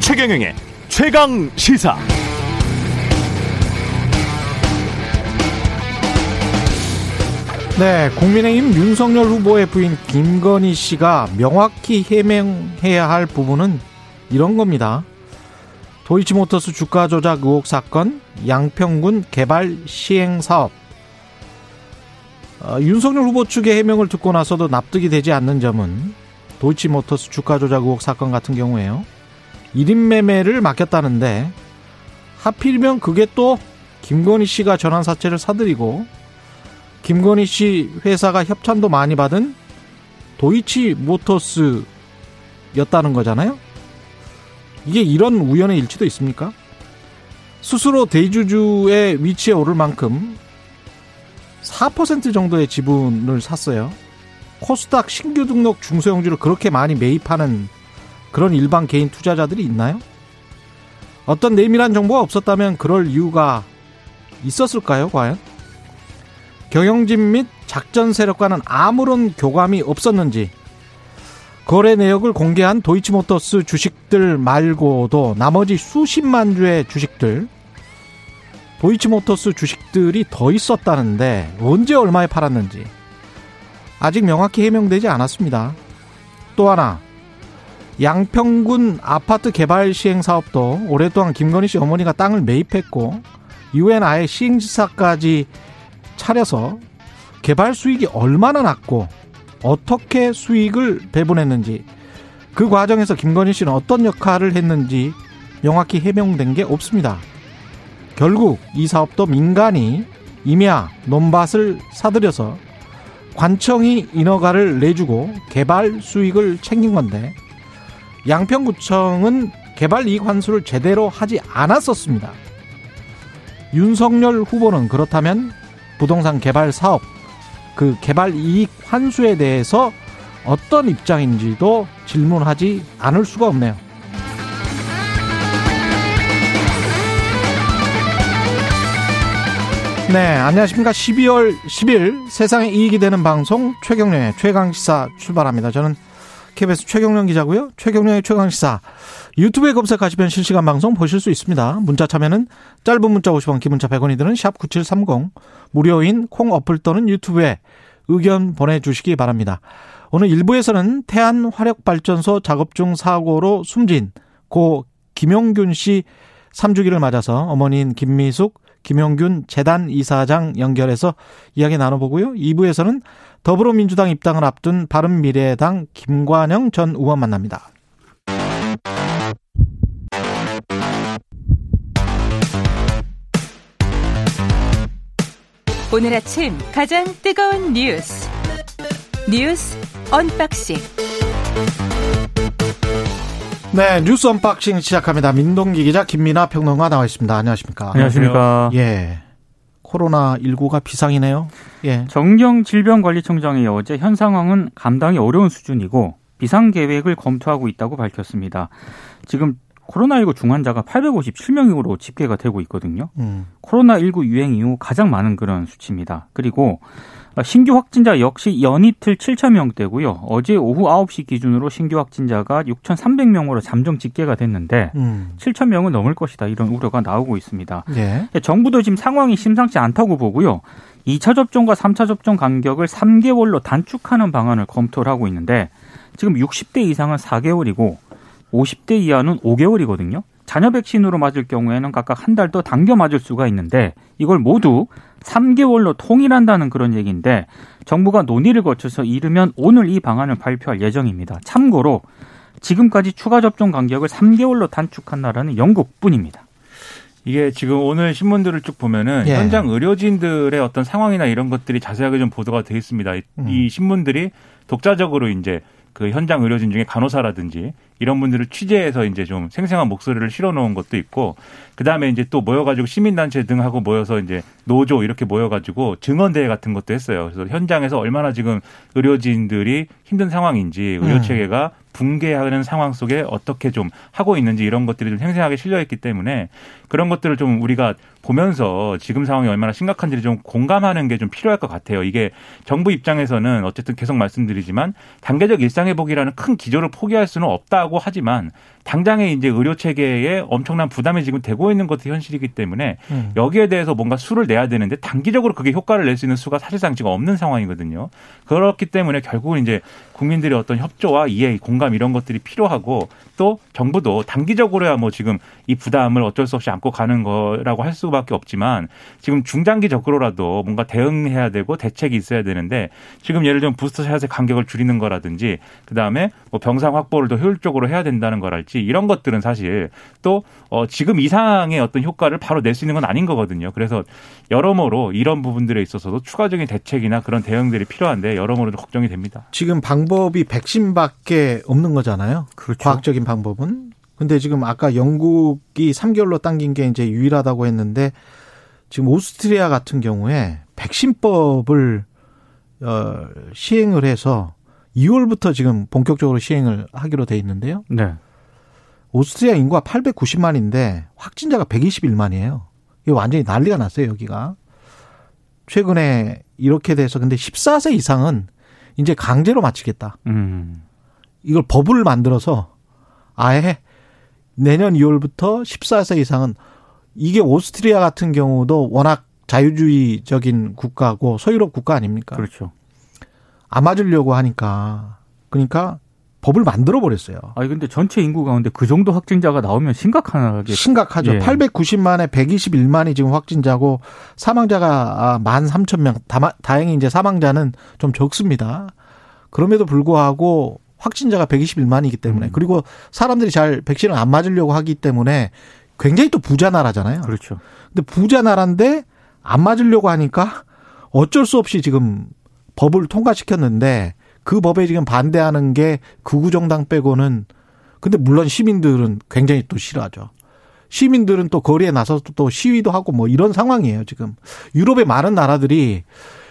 최경영의 최강 시사. 네, 국민의힘 윤석열 후보의 부인 김건희 씨가 명확히 해명해야 할 부분은 이런 겁니다. 도이치모터스 주가 조작 의혹 사건, 양평군 개발 시행 사업. 어, 윤석열 후보 측의 해명을 듣고 나서도 납득이 되지 않는 점은 도이치모터스 주가 조작 의혹 사건 같은 경우에요. 1인 매매를 맡겼다는데 하필이면 그게 또 김건희 씨가 전환 사채를 사들이고 김건희 씨 회사가 협찬도 많이 받은 도이치 모터스였다는 거잖아요. 이게 이런 우연의 일치도 있습니까? 스스로 대주주의 위치에 오를 만큼 4% 정도의 지분을 샀어요. 코스닥 신규 등록 중소형주를 그렇게 많이 매입하는 그런 일반 개인 투자자들이 있나요? 어떤 내밀한 정보가 없었다면 그럴 이유가 있었을까요, 과연? 경영진 및 작전 세력과는 아무런 교감이 없었는지 거래 내역을 공개한 도이치모터스 주식들 말고도 나머지 수십만 주의 주식들 도이치모터스 주식들이 더 있었다는데 언제 얼마에 팔았는지 아직 명확히 해명되지 않았습니다. 또 하나 양평군 아파트 개발 시행 사업도 오랫동안 김건희 씨 어머니가 땅을 매입했고 이후엔 아예 시행지사까지 차려서 개발 수익이 얼마나 났고 어떻게 수익을 배분했는지 그 과정에서 김건희 씨는 어떤 역할을 했는지 명확히 해명된 게 없습니다. 결국 이 사업도 민간이 임야 논밭을 사들여서 관청이 인허가를 내주고 개발 수익을 챙긴 건데 양평구청은 개발 이익 환수를 제대로 하지 않았었습니다. 윤석열 후보는 그렇다면 부동산 개발 사업 그 개발 이익 환수에 대해서 어떤 입장인지도 질문하지 않을 수가 없네요. 네, 안녕하십니까. 12월 10일 세상에 이익이 되는 방송 최경련의 최강시사 출발합니다. 저는 KBS 최경련 기자고요. 최경련의 최강시사 유튜브에 검색하시면 실시간 방송 보실 수 있습니다. 문자 참여는 짧은 문자 50원, 기본자 100원이 드는 샵 9730 무료인 콩 어플 또는 유튜브에 의견 보내주시기 바랍니다. 오늘 1부에서는 태안 화력발전소 작업 중 사고로 숨진 고 김용균 씨 3주기를 맞아서 어머니인 김미숙, 김용균 재단 이사장 연결해서 이야기 나눠보고요. 2부에서는 더불어민주당 입당을 앞둔 바른미래당 김관영 전 의원 만납니다. 오늘 아침 가장 뜨거운 뉴스 뉴스 unboxing 네 뉴스 unboxing 시작합니다. 민동기 기자 김민아 평론가 나와 있습니다. 안녕하십니까? 안녕하십니까? 예. 코로나 19가 비상이네요. 예. 정은경 질병관리청장이 어제 현 상황은 감당이 어려운 수준이고 비상 계획을 검토하고 있다고 밝혔습니다. 지금 코로나19 중환자가 857명으로 집계가 되고 있거든요. 음. 코로나19 유행 이후 가장 많은 그런 수치입니다. 그리고 신규 확진자 역시 연이틀 7천 명대고요. 어제 오후 9시 기준으로 신규 확진자가 6,300명으로 잠정 집계가 됐는데 음. 7천 명은 넘을 것이다 이런 우려가 나오고 있습니다. 예. 정부도 지금 상황이 심상치 않다고 보고요. 2차 접종과 3차 접종 간격을 3개월로 단축하는 방안을 검토를 하고 있는데 지금 60대 이상은 4개월이고 50대 이하는 5개월이거든요. 자녀 백신으로 맞을 경우에는 각각 한 달 더 당겨 맞을 수가 있는데 이걸 모두 3개월로 통일한다는 그런 얘기인데 정부가 논의를 거쳐서 이르면 오늘 이 방안을 발표할 예정입니다. 참고로 지금까지 추가 접종 간격을 3개월로 단축한다라는 영국뿐입니다. 이게 지금 오늘 신문들을 쭉 보면은 예. 현장 의료진들의 어떤 상황이나 이런 것들이 자세하게 좀 보도가 되어 있습니다. 음. 이 신문들이 독자적으로 이제 그 현장 의료진 중에 간호사라든지 이런 분들을 취재해서 이제 좀 생생한 목소리를 실어놓은 것도 있고 그 다음에 이제 또 모여가지고 시민단체 등하고 모여서 이제 노조 이렇게 모여가지고 증언대회 같은 것도 했어요. 그래서 현장에서 얼마나 지금 의료진들이 힘든 상황인지 의료 체계가 붕괴하는 상황 속에 어떻게 좀 하고 있는지 이런 것들이 좀 생생하게 실려 있기 때문에 그런 것들을 좀 우리가 보면서 지금 상황이 얼마나 심각한지를 좀 공감하는 게 좀 필요할 것 같아요. 이게 정부 입장에서는 어쨌든 계속 말씀드리지만 단계적 일상 회복이라는 큰 기조를 포기할 수는 없다 고 하지만 당장에 이제 의료 체계에 엄청난 부담이 지금 되고 있는 것도 현실이기 때문에 음. 여기에 대해서 뭔가 수를 내야 되는데 단기적으로 그게 효과를 낼 수 있는 수가 사실상 지금 없는 상황이거든요. 그렇기 때문에 결국은 이제 국민들의 어떤 협조와 이해, 공감 이런 것들이 필요하고 또 정부도 단기적으로야 뭐 지금 이 부담을 어쩔 수 없이 안고 가는 거라고 할 수밖에 없지만 지금 중장기적으로라도 뭔가 대응해야 되고 대책이 있어야 되는데 지금 예를 들면 부스터샷의 간격을 줄이는 거라든지 그다음에 뭐 병상 확보를 더 효율적으로 해야 된다는 거랄지 있지 이런 것들은 사실 또 어, 지금 이상의 어떤 효과를 바로 낼 수 있는 건 아닌 거거든요. 그래서 여러모로 이런 부분들에 있어서도 추가적인 대책이나 그런 대응들이 필요한데 여러모로 걱정이 됩니다. 지금 방법이 백신밖에 없는 거잖아요. 그렇죠. 과학적인 방법은. 근데 지금 아까 영국이 3개월로 당긴 게 이제 유일하다고 했는데 지금 오스트리아 같은 경우에 백신법을 어, 시행을 해서 2월부터 지금 본격적으로 시행을 하기로 돼 있는데요. 네. 오스트리아 인구가 890만인데 확진자가 121만이에요. 이게 완전히 난리가 났어요, 여기가. 최근에 이렇게 돼서 근데 14세 이상은 이제 강제로 마치겠다. 음. 이걸 법을 만들어서 아예 내년 2월부터 14세 이상은 이게 오스트리아 같은 경우도 워낙 자유주의적인 국가고 소유롭 국가 아닙니까? 그렇죠. 안 맞으려고 하니까 그러니까 법을 만들어 버렸어요. 아니 근데 전체 인구 가운데 그 정도 확진자가 나오면 심각하게 심각하죠. 예. 890만에 121만이 지금 확진자고 사망자가 13,000명. 다행히 이제 사망자는 좀 적습니다. 그럼에도 불구하고 확진자가 121만이기 때문에 음. 그리고 사람들이 잘 백신을 안 맞으려고 하기 때문에 굉장히 또 부자 나라잖아요. 그렇죠. 근데 부자 나라인데 안 맞으려고 하니까 어쩔 수 없이 지금 법을 통과시켰는데 그 법에 지금 반대하는 게 극우 정당 빼고는 근데 물론 시민들은 굉장히 또 싫어하죠. 시민들은 또 거리에 나서서 또 시위도 하고 뭐 이런 상황이에요, 지금. 유럽의 많은 나라들이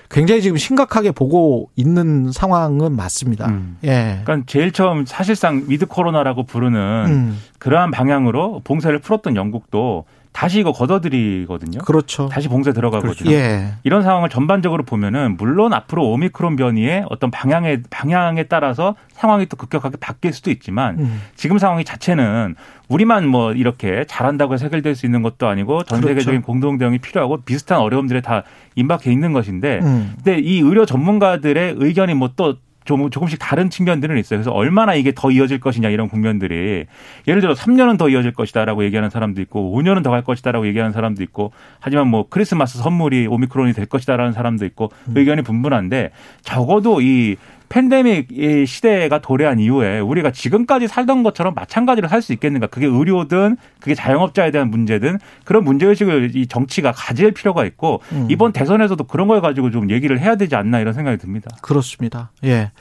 굉장히 지금 심각하게 보고 있는 상황은 맞습니다. 음. 예. 그러니까 제일 처음 사실상 위드 코로나라고 부르는 음. 그러한 방향으로 봉쇄를 풀었던 영국도 다시 이거 걷어들이거든요. 그렇죠. 다시 봉쇄 들어가거든요. 그렇죠. 예. 이런 상황을 전반적으로 보면은 물론 앞으로 오미크론 변이의 어떤 방향에 방향에 따라서 상황이 또 급격하게 바뀔 수도 있지만 음. 지금 상황이 자체는 우리만 뭐 이렇게 잘한다고 해서 해결될 수 있는 것도 아니고 전 그렇죠. 세계적인 그렇죠. 공동 대응이 필요하고 비슷한 어려움들에 다 임박해 있는 것인데 음. 근데 이 의료 전문가들의 의견이 뭐또 좀 조금씩 다른 측면들은 있어요. 그래서 얼마나 이게 더 이어질 것이냐 이런 국면들이 예를 들어 3년은 더 이어질 것이다라고 얘기하는 사람도 있고 5년은 더 갈 것이다라고 얘기하는 사람도 있고 하지만 뭐 크리스마스 선물이 오미크론이 될 것이다라는 사람도 있고 음. 의견이 분분한데 적어도 이 팬데믹 시대가 도래한 이후에 우리가 지금까지 살던 것처럼 마찬가지로 살 수 있겠는가? 그게 의료든 그게 자영업자에 대한 문제든 그런 문제 의식을 이 정치가 가질 필요가 있고 음. 이번 대선에서도 그런 걸 가지고 좀 얘기를 해야 되지 않나 이런 생각이 듭니다. 그렇습니다. 예.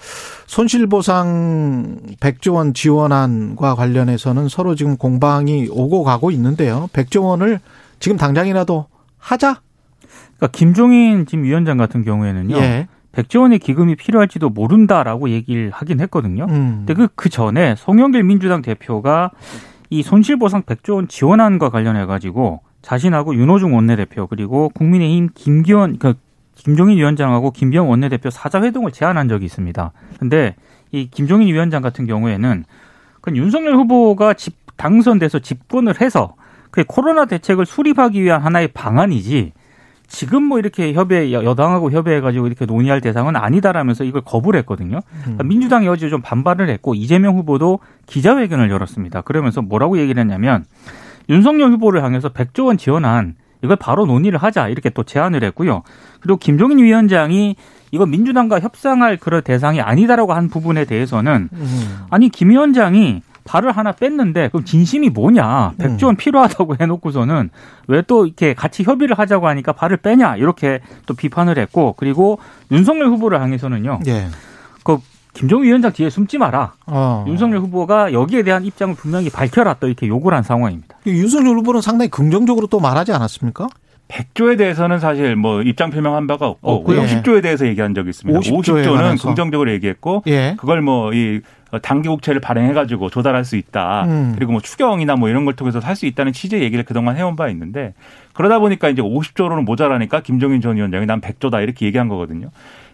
손실 보상 100조 원 지원안과 관련해서는 서로 지금 공방이 오고 가고 있는데요. 100조 원을 지금 당장이라도 하자? 그러니까 김종인 지금 위원장 같은 경우에는요. 예. 백조 원의 기금이 필요할지도 모른다라고 얘기를 하긴 했거든요. 음. 근데 그, 그 전에 송영길 민주당 대표가 이 손실보상 백조 원 지원안과 관련해 가지고 자신하고 윤호중 원내대표 그리고 국민의힘 김기현 그 김종인 위원장하고 김병 원내대표 사자 회동을 제안한 적이 있습니다. 근데 이 김종인 위원장 같은 경우에는 그 윤석열 후보가 집 당선돼서 집권을 해서 그 코로나 대책을 수립하기 위한 하나의 방안이지 지금 뭐 이렇게 협의 여당하고 협의해가지고 이렇게 논의할 대상은 아니다라면서 이걸 거부를 했거든요. 그러니까 민주당이 어제 좀 반발을 했고 이재명 후보도 기자회견을 열었습니다. 그러면서 뭐라고 얘기를 했냐면 윤석열 후보를 향해서 100조 원 지원한 이걸 바로 논의를 하자 이렇게 또 제안을 했고요. 그리고 김종인 위원장이 이거 민주당과 협상할 그런 대상이 아니다라고 한 부분에 대해서는 음. 아니 김 위원장이 발을 하나 뺐는데 그럼 진심이 뭐냐? 백조원 음. 필요하다고 해놓고서는 왜 또 이렇게 같이 협의를 하자고 하니까 발을 빼냐? 이렇게 또 비판을 했고 그리고 윤석열 후보를 향해서는요. 예. 그 김종인 위원장 뒤에 숨지 마라. 어. 윤석열 후보가 여기에 대한 입장을 분명히 밝혀라 또 이렇게 요구를 한 상황입니다. 윤석열 후보는 상당히 긍정적으로 또 말하지 않았습니까? 100조에 대해서는 사실 뭐 입장 표명한 바가 없고. 50조에 대해서 얘기한 적이 있습니다. 50 조에 50조는 관해서. 긍정적으로 얘기했고 예. 그걸 뭐 이 단기국채를 발행해가지고 조달할 수 있다. 음. 그리고 뭐 추경이나 뭐 이런 걸 통해서 할 수 있다는 취지의 얘기를 그동안 해온 바 있는데 그러다 보니까 이제 50조로는 모자라니까 김종인 전 위원장이 난 100조다 이렇게 얘기한 거거든요.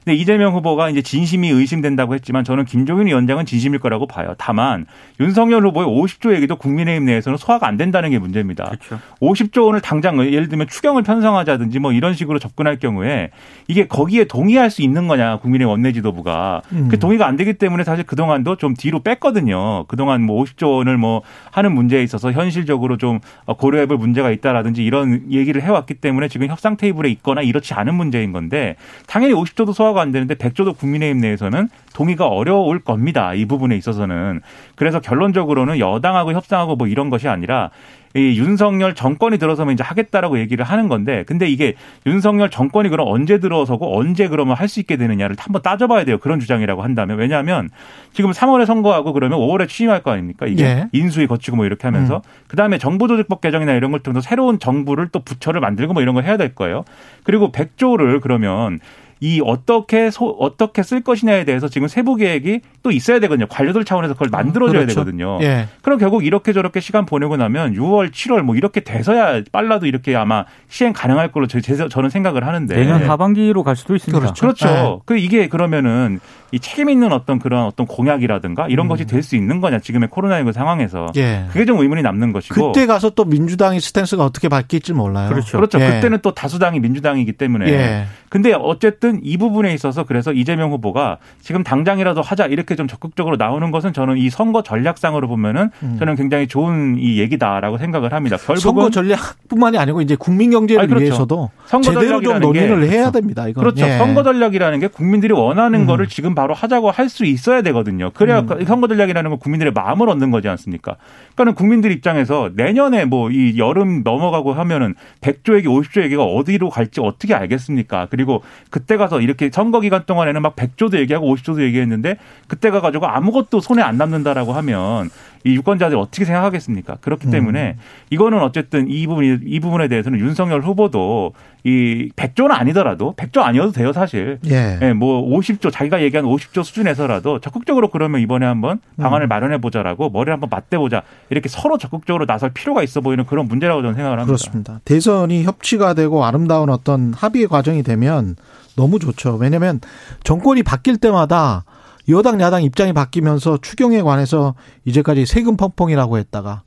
근데 이재명 후보가 이제 진심이 의심된다고 했지만 저는 김종인 위원장은 진심일 거라고 봐요. 다만 윤석열 후보의 50조 얘기도 국민의힘 내에서는 소화가 안 된다는 게 문제입니다. 그렇죠. 50조 원을 당장 예를 들면 추경을 편성하자든지 뭐 이런 식으로 접근할 경우에 이게 거기에 동의할 수 있는 거냐 국민의 원내 지도부가 음. 그 동의가 안 되기 때문에 사실 그 동안도 좀 뒤로 뺐거든요. 그 동안 뭐 50조 원을 뭐 하는 문제에 있어서 현실적으로 좀 고려해볼 문제가 있다라든지 이런 얘기를 해왔기 때문에 지금 협상 테이블에 있거나 이렇지 않은 문제인 건데 당연히 50조도 소화가 안 되는데 100조도 국민의힘 내에서는 동의가 어려울 겁니다. 이 부분에 있어서는. 그래서 결론적으로는 여당하고 협상하고 뭐 이런 것이 아니라 이 윤석열 정권이 들어서면 이제 하겠다라고 얘기를 하는 건데 근데 이게 윤석열 정권이 그럼 언제 들어서고 언제 그러면 할 수 있게 되느냐를 한번 따져봐야 돼요. 그런 주장이라고 한다면 왜냐하면 지금 3월에 선거하고 그러면 5월에 취임할 거 아닙니까? 이게 예. 인수위 거치고 뭐 이렇게 하면서 그다음에 정부조직법 개정이나 이런 걸 통해서 새로운 정부를 또 부처를 만들고 뭐 이런 걸 해야 될 거예요. 그리고 100조를 그러면 이 어떻게 소, 어떻게 쓸 것이냐에 대해서 지금 세부 계획이 또 있어야 되거든요. 관료들 차원에서 그걸 만들어줘야 그렇죠. 되거든요. 예. 그럼 결국 이렇게 저렇게 시간 보내고 나면 6월, 7월 뭐 이렇게 돼서야 빨라도 이렇게 아마 시행 가능할 걸로 저, 제- 저는 생각을 하는데. 내년 하반기로 갈 수도 있습니다. 그렇죠. 그렇죠. 네. 그 이게 그러면은 이 책임 있는 어떤 그런 어떤 공약이라든가 이런 것이 될 수 있는 거냐 지금의 코로나19 상황에서 음. 예. 그게 좀 의문이 남는 것이고. 그때 가서 또 민주당의 스탠스가 어떻게 바뀔지 몰라요. 그렇죠. 그렇죠. 예. 그때는 또 다수당이 민주당이기 때문에. 예. 근데 어쨌든 이 부분에 있어서 그래서 이재명 후보가 지금 당장이라도 하자 이렇게 좀 적극적으로 나오는 것은 저는 이 선거 전략상으로 보면은 저는 굉장히 좋은 이 얘기다라고 생각을 합니다. 결국은 음. 선거 전략뿐만이 아니고 이제 국민 경제를 그렇죠. 위해서도 선거 제대로 좀 전략이라는 게 논의를 해야 됩니다. 이건. 그렇죠. 예. 선거 전략이라는 게 국민들이 원하는 음. 거를 지금 바로 하자고 할 수 있어야 되거든요. 그래야 그 선거 전략이라는 건 국민들의 마음을 얻는 거지 않습니까? 그러니까는 국민들 입장에서 내년에 뭐 이 여름 넘어가고 하면은 100조 얘기, 50조 얘기가 어디로 갈지 어떻게 알겠습니까? 그리고 그때 가서 이렇게 선거 기간 동안에는 막 100조도 얘기하고 50조도 얘기했는데 그때 가가지고 아무것도 손에 안 남는다라고 하면 이 유권자들이 어떻게 생각하겠습니까? 그렇기 때문에 이거는 어쨌든 이 부분 이 부분에 대해서는 윤석열 후보도 이 100조는 아니더라도 100조 아니어도 돼요 사실. 예. 예, 뭐 50조 자기가 얘기한 50조 수준에서라도 적극적으로 그러면 이번에 한번 방안을 음. 마련해 보자라고 머리를 한번 맞대 보자 이렇게 서로 적극적으로 나설 필요가 있어 보이는 그런 문제라고 저는 생각을 합니다. 그렇습니다. 대선이 협치가 되고 아름다운 어떤 합의의 과정이 되면 너무 좋죠. 왜냐하면 정권이 바뀔 때마다 여당 야당 입장이 바뀌면서 추경에 관해서 이제까지 세금 펑펑이라고 했다가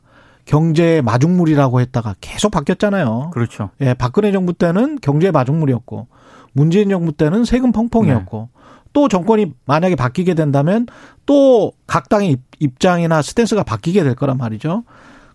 경제 마중물이라고 했다가 계속 바뀌었잖아요. 그렇죠. 예, 박근혜 정부 때는 경제 마중물이었고 문재인 정부 때는 세금 펑펑이었고 또 정권이 만약에 바뀌게 된다면 또 각 당의 입- 입장이나 스탠스가 바뀌게 될 거란 말이죠.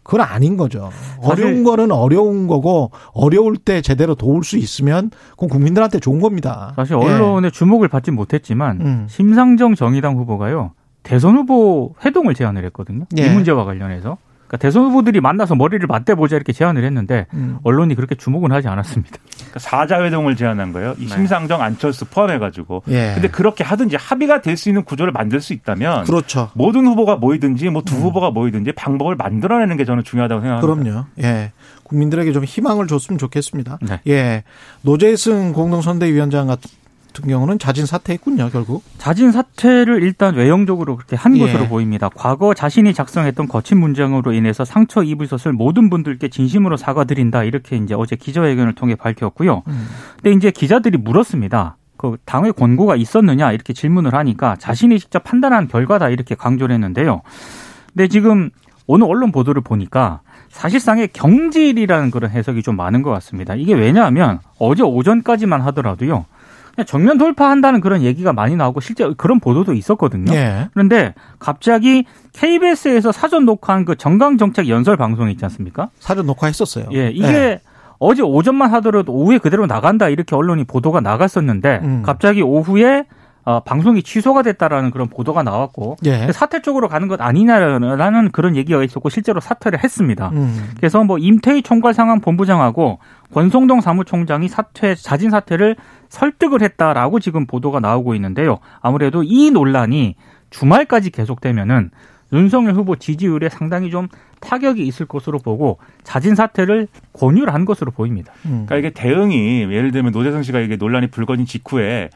그건 아닌 거죠. 어려운 거는 어려운 거고 어려울 때 제대로 도울 수 있으면 그건 국민들한테 좋은 겁니다. 사실 예. 언론의 주목을 받지 못했지만 음. 심상정 정의당 후보가요 대선 후보 회동을 제안을 했거든요. 예. 이 문제와 관련해서 그러니까 대선 후보들이 만나서 머리를 맞대보자 이렇게 제안을 했는데 음. 언론이 그렇게 주목은 하지 않았습니다. 그러니까 사자회동을 제안한 거예요. 이 네. 심상정 안철수 포함해가지고. 예. 근데 그렇게 하든지 합의가 될 수 있는 구조를 만들 수 있다면 그렇죠. 모든 후보가 모이든지 뭐 두 후보가 모이든지 방법을 만들어내는 게 저는 중요하다고 생각합니다. 그럼요. 예. 국민들에게 좀 희망을 줬으면 좋겠습니다. 네. 예. 노재승 공동선대위원장 같은 경우는 자진 사퇴했군요, 결국. 자진 사퇴를 일단 외형적으로 그렇게 한 예. 것으로 보입니다. 과거 자신이 작성했던 거친 문장으로 인해서 상처 입으셨을 모든 분들께 진심으로 사과드린다 이렇게 이제 어제 기자회견을 통해 밝혔고요. 음. 근데 이제 기자들이 물었습니다. 그 당의 권고가 있었느냐 이렇게 질문을 하니까 자신이 직접 판단한 결과다 이렇게 강조를 했는데요. 근데 지금 오늘 언론 보도를 보니까 사실상의 경질이라는 그런 해석이 좀 많은 것 같습니다. 이게 왜냐하면 어제 오전까지만 하더라도요. 정면 돌파한다는 그런 얘기가 많이 나오고 실제 그런 보도도 있었거든요. 예. 그런데 갑자기 KBS에서 사전 녹화한 그 정강 정책 연설 방송 있지 않습니까? 사전 녹화했었어요. 예, 이게 예. 어제 오전만 하더라도 오후에 그대로 나간다 이렇게 언론이 보도가 나갔었는데 음. 갑자기 오후에 어, 방송이 취소가 됐다라는 그런 보도가 나왔고 예. 사퇴 쪽으로 가는 것 아니냐라는 그런 얘기가 있었고 실제로 사퇴를 했습니다. 음. 그래서 뭐 임태희 총괄 상황 본부장하고 권성동 사무총장이 사퇴 자진 사퇴를 설득을 했다라고 지금 보도가 나오고 있는데요. 아무래도 이 논란이 주말까지 계속되면은 윤석열 후보 지지율에 상당히 좀 타격이 있을 것으로 보고 자진 사퇴를 권유를 한 것으로 보입니다. 음. 그러니까 이게 대응이 예를 들면 노재성 씨가 이게 논란이 불거진 직후에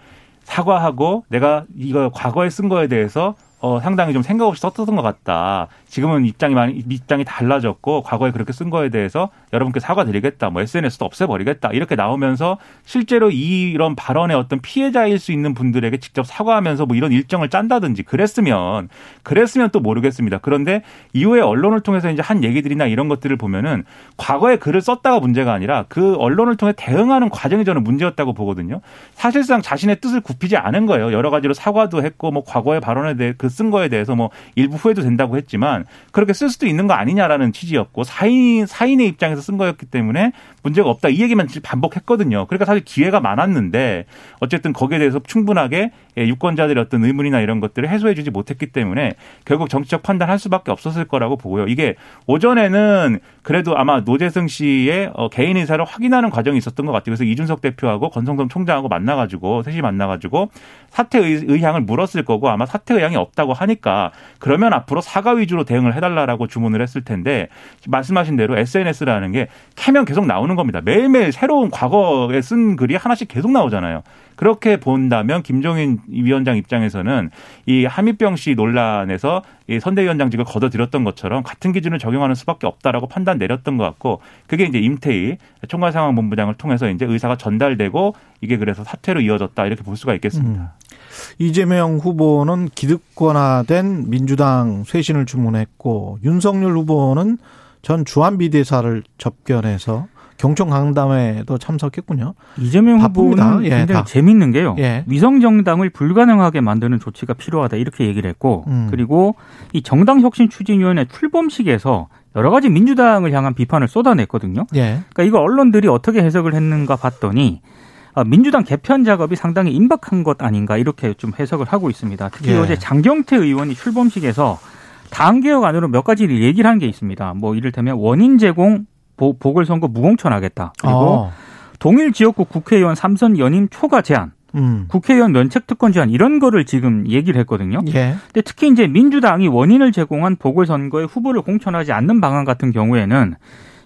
사과하고 내가 이거 과거에 쓴 거에 대해서 어, 상당히 좀 생각 없이 썼던 것 같다. 지금은 입장이 많이, 입장이 달라졌고, 과거에 그렇게 쓴 거에 대해서 여러분께 사과드리겠다. 뭐 SNS도 없애버리겠다. 이렇게 나오면서 실제로 이런 발언의 어떤 피해자일 수 있는 분들에게 직접 사과하면서 뭐 이런 일정을 짠다든지 그랬으면, 그랬으면 또 모르겠습니다. 그런데 이후에 언론을 통해서 이제 한 얘기들이나 이런 것들을 보면은 과거에 글을 썼다가 문제가 아니라 그 언론을 통해 대응하는 과정이 저는 문제였다고 보거든요. 사실상 자신의 뜻을 굽히지 않은 거예요. 여러 가지로 사과도 했고, 뭐 과거의 발언에 대해 그쓴 거에 대해서 뭐 일부 후회도 된다고 했지만 그렇게 쓸 수도 있는 거 아니냐라는 취지였고 사인 사인의 입장에서 쓴 거였기 때문에 문제가 없다 이 얘기만 반복했거든요. 그러니까 사실 기회가 많았는데 어쨌든 거기에 대해서 충분하게 예, 유권자들의 어떤 의문이나 이런 것들을 해소해주지 못했기 때문에 결국 정치적 판단할 수밖에 없었을 거라고 보고요. 이게 오전에는 그래도 아마 노재승 씨의 어, 개인 의사를 확인하는 과정이 있었던 것 같아요. 그래서 이준석 대표하고 권성동 총장하고 만나가지고 셋이 만나가지고 사퇴 의향을 물었을 거고 아마 사퇴 의향이 없다 고 하니까 그러면 앞으로 사과 위주로 대응을 해달라라고 주문을 했을 텐데 말씀하신 대로 SNS라는 게 캐면 계속 나오는 겁니다. 매일매일 새로운 과거에 쓴 글이 하나씩 계속 나오잖아요. 그렇게 본다면 김종인 위원장 입장에서는 이 하미병 씨 논란에서 이 선대위원장직을 걷어들였던 것처럼 같은 기준을 적용하는 수밖에 없다라고 판단 내렸던 것 같고 그게 이제 임태희 총괄상황본부장을 통해서 이제 의사가 전달되고 이게 그래서 사퇴로 이어졌다 이렇게 볼 수가 있겠습니다. 음. 이재명 후보는 기득권화된 민주당 쇄신을 주문했고 윤석열 후보는 전 주한비대사를 접견해서 경청 강담회도 참석했군요. 이재명 바쁩니다. 후보는 예, 굉장히 다. 재밌는 게요. 예. 위성 정당을 불가능하게 만드는 조치가 필요하다 이렇게 얘기를 했고 음. 그리고 이 정당 혁신 추진위원회 출범식에서 여러 가지 민주당을 향한 비판을 쏟아냈거든요. 예. 그러니까 이거 언론들이 어떻게 해석을 했는가 봤더니 아, 민주당 개편 작업이 상당히 임박한 것 아닌가 이렇게 좀 해석을 하고 있습니다. 특히 예. 어제 장경태 의원이 출범식에서 당 개혁 안으로 몇 가지를 얘기를 한 게 있습니다. 뭐 이를테면 원인 제공 보, 보궐선거 무공천하겠다. 그리고 어. 동일 지역구 국회의원 삼선 연임 초과 제한, 음. 국회의원 면책 특권 제한 이런 거를 지금 얘기를 했거든요. 예. 근데 특히 이제 민주당이 원인을 제공한 보궐선거에 후보를 공천하지 않는 방안 같은 경우에는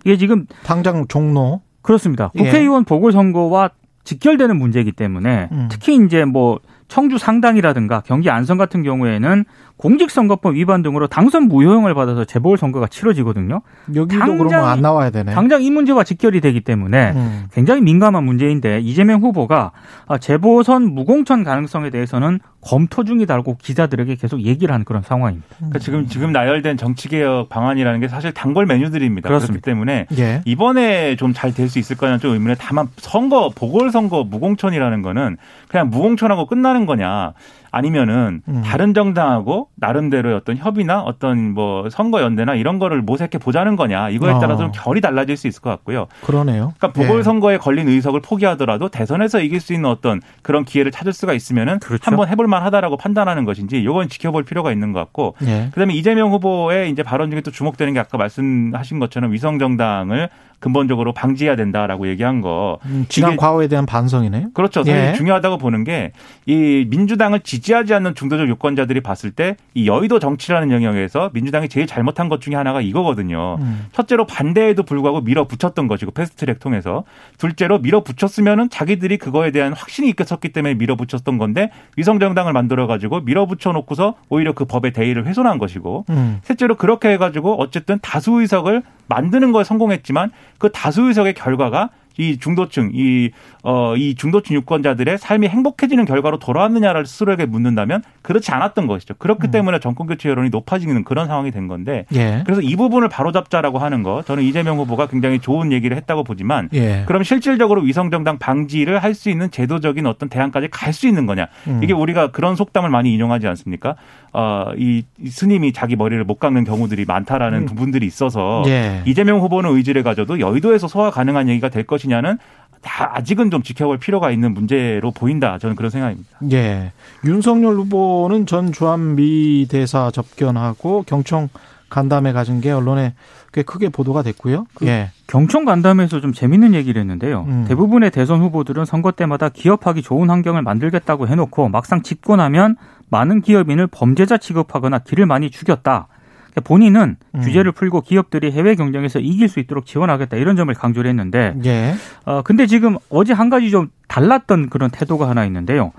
이게 지금 당장 종로. 그렇습니다. 예. 국회의원 보궐선거와 직결되는 문제이기 때문에 음. 특히 이제 뭐 청주 상당이라든가 경기 안성 같은 경우에는 공직선거법 위반 등으로 당선 무효형을 받아서 재보궐선거가 치러지거든요. 여기도 당장- 그러면 안 나와야 되네. 당장 이 문제와 직결이 되기 때문에 음. 굉장히 민감한 문제인데 이재명 후보가 아, 재보선 무공천 가능성에 대해서는 검토 중이다고 기자들에게 계속 얘기를 하는 그런 상황입니다. 그러니까 지금 지금 나열된 정치개혁 방안이라는 게 사실 단골 메뉴들입니다. 그렇습니다. 그렇기 때문에 예. 이번에 좀 잘 될 수 있을 거냐는 좀 의문에 다만 선거 보궐선거 무공천이라는 거는 그냥 무공천하고 끝나는 거냐 아니면은 음. 다른 정당하고 나름대로의 어떤 협의나 어떤 뭐 선거 연대나 이런 거를 모색해 보자는 거냐 이거에 어. 따라서 좀 결이 달라질 수 있을 것 같고요. 그러네요. 그러니까 예. 보궐선거에 걸린 의석을 포기하더라도 대선에서 이길 수 있는 어떤 그런 기회를 찾을 수가 있으면은 그렇죠. 한번 해볼 만하다라고 판단하는 것인지 이건 지켜볼 필요가 있는 것 같고 예. 그다음에 이재명 후보의 이제 발언 중에 또 주목되는 게 아까 말씀하신 것처럼 위성 정당을 근본적으로 방지해야 된다라고 얘기한 거. 음, 지난 과거에 대한 반성이네요. 그렇죠. 예. 중요하다고 보는 게 이 민주당을 지지하지 않는 중도적 유권자들이 봤을 때 이 여의도 정치라는 영역에서 민주당이 제일 잘못한 것 중에 하나가 이거거든요. 음. 첫째로 반대에도 불구하고 밀어붙였던 것이고 패스트트랙 통해서 둘째로 밀어붙였으면은 자기들이 그거에 대한 확신이 있었기 때문에 밀어붙였던 건데 위성 정당을 만들어 가지고 밀어붙여 놓고서 오히려 그 법의 대의를 훼손한 것이고 음. 셋째로 그렇게 해가지고 어쨌든 다수 의석을 만드는 거에 성공했지만 그 다수 의석의 결과가 이 중도층, 이, 어, 이 중도층 유권자들의 삶이 행복해지는 결과로 돌아왔느냐를 스스로에게 묻는다면 그렇지 않았던 것이죠. 그렇기 음. 때문에 정권 교체 여론이 높아지는 그런 상황이 된 건데 예. 그래서 이 부분을 바로잡자라고 하는 거 저는 이재명 후보가 굉장히 좋은 얘기를 했다고 보지만 예. 그럼 실질적으로 위성정당 방지를 할 수 있는 제도적인 어떤 대안까지 갈 수 있는 거냐. 음. 이게 우리가 그런 속담을 많이 인용하지 않습니까? 어, 이, 이 스님이 자기 머리를 못 깎는 경우들이 많다라는 음. 부분들이 있어서 예. 이재명 후보는 의지를 가져도 여의도에서 소화 가능한 얘기가 될 것이냐는 다 아직은 좀 지켜볼 필요가 있는 문제로 보인다. 저는 그런 생각입니다. 예. 윤석열 후보는 전 주한미 대사 접견하고 경청 간담회 가진 게 언론에 꽤 크게 보도가 됐고요. 그 예. 경청 간담회에서 좀 재밌는 얘기를 했는데요. 음. 대부분의 대선 후보들은 선거 때마다 기업하기 좋은 환경을 만들겠다고 해놓고 막상 집고 나면 많은 기업인을 범죄자 취급하거나 길을 많이 죽였다. 그러니까 본인은 음. 규제를 풀고 기업들이 해외 경쟁에서 이길 수 있도록 지원하겠다 이런 점을 강조를 했는데 예. 어 근데 지금 어제 한 가지 좀 달랐던 그런 태도가 하나 있는데요.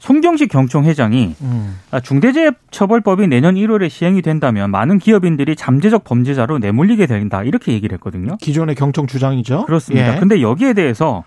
송경식 경총 회장이 음. 아, 중대재해처벌법이 내년 1월에 시행이 된다면 많은 기업인들이 잠재적 범죄자로 내몰리게 된다 이렇게 얘기를 했거든요. 기존의 경청 주장이죠. 그렇습니다. 예. 근데 여기에 대해서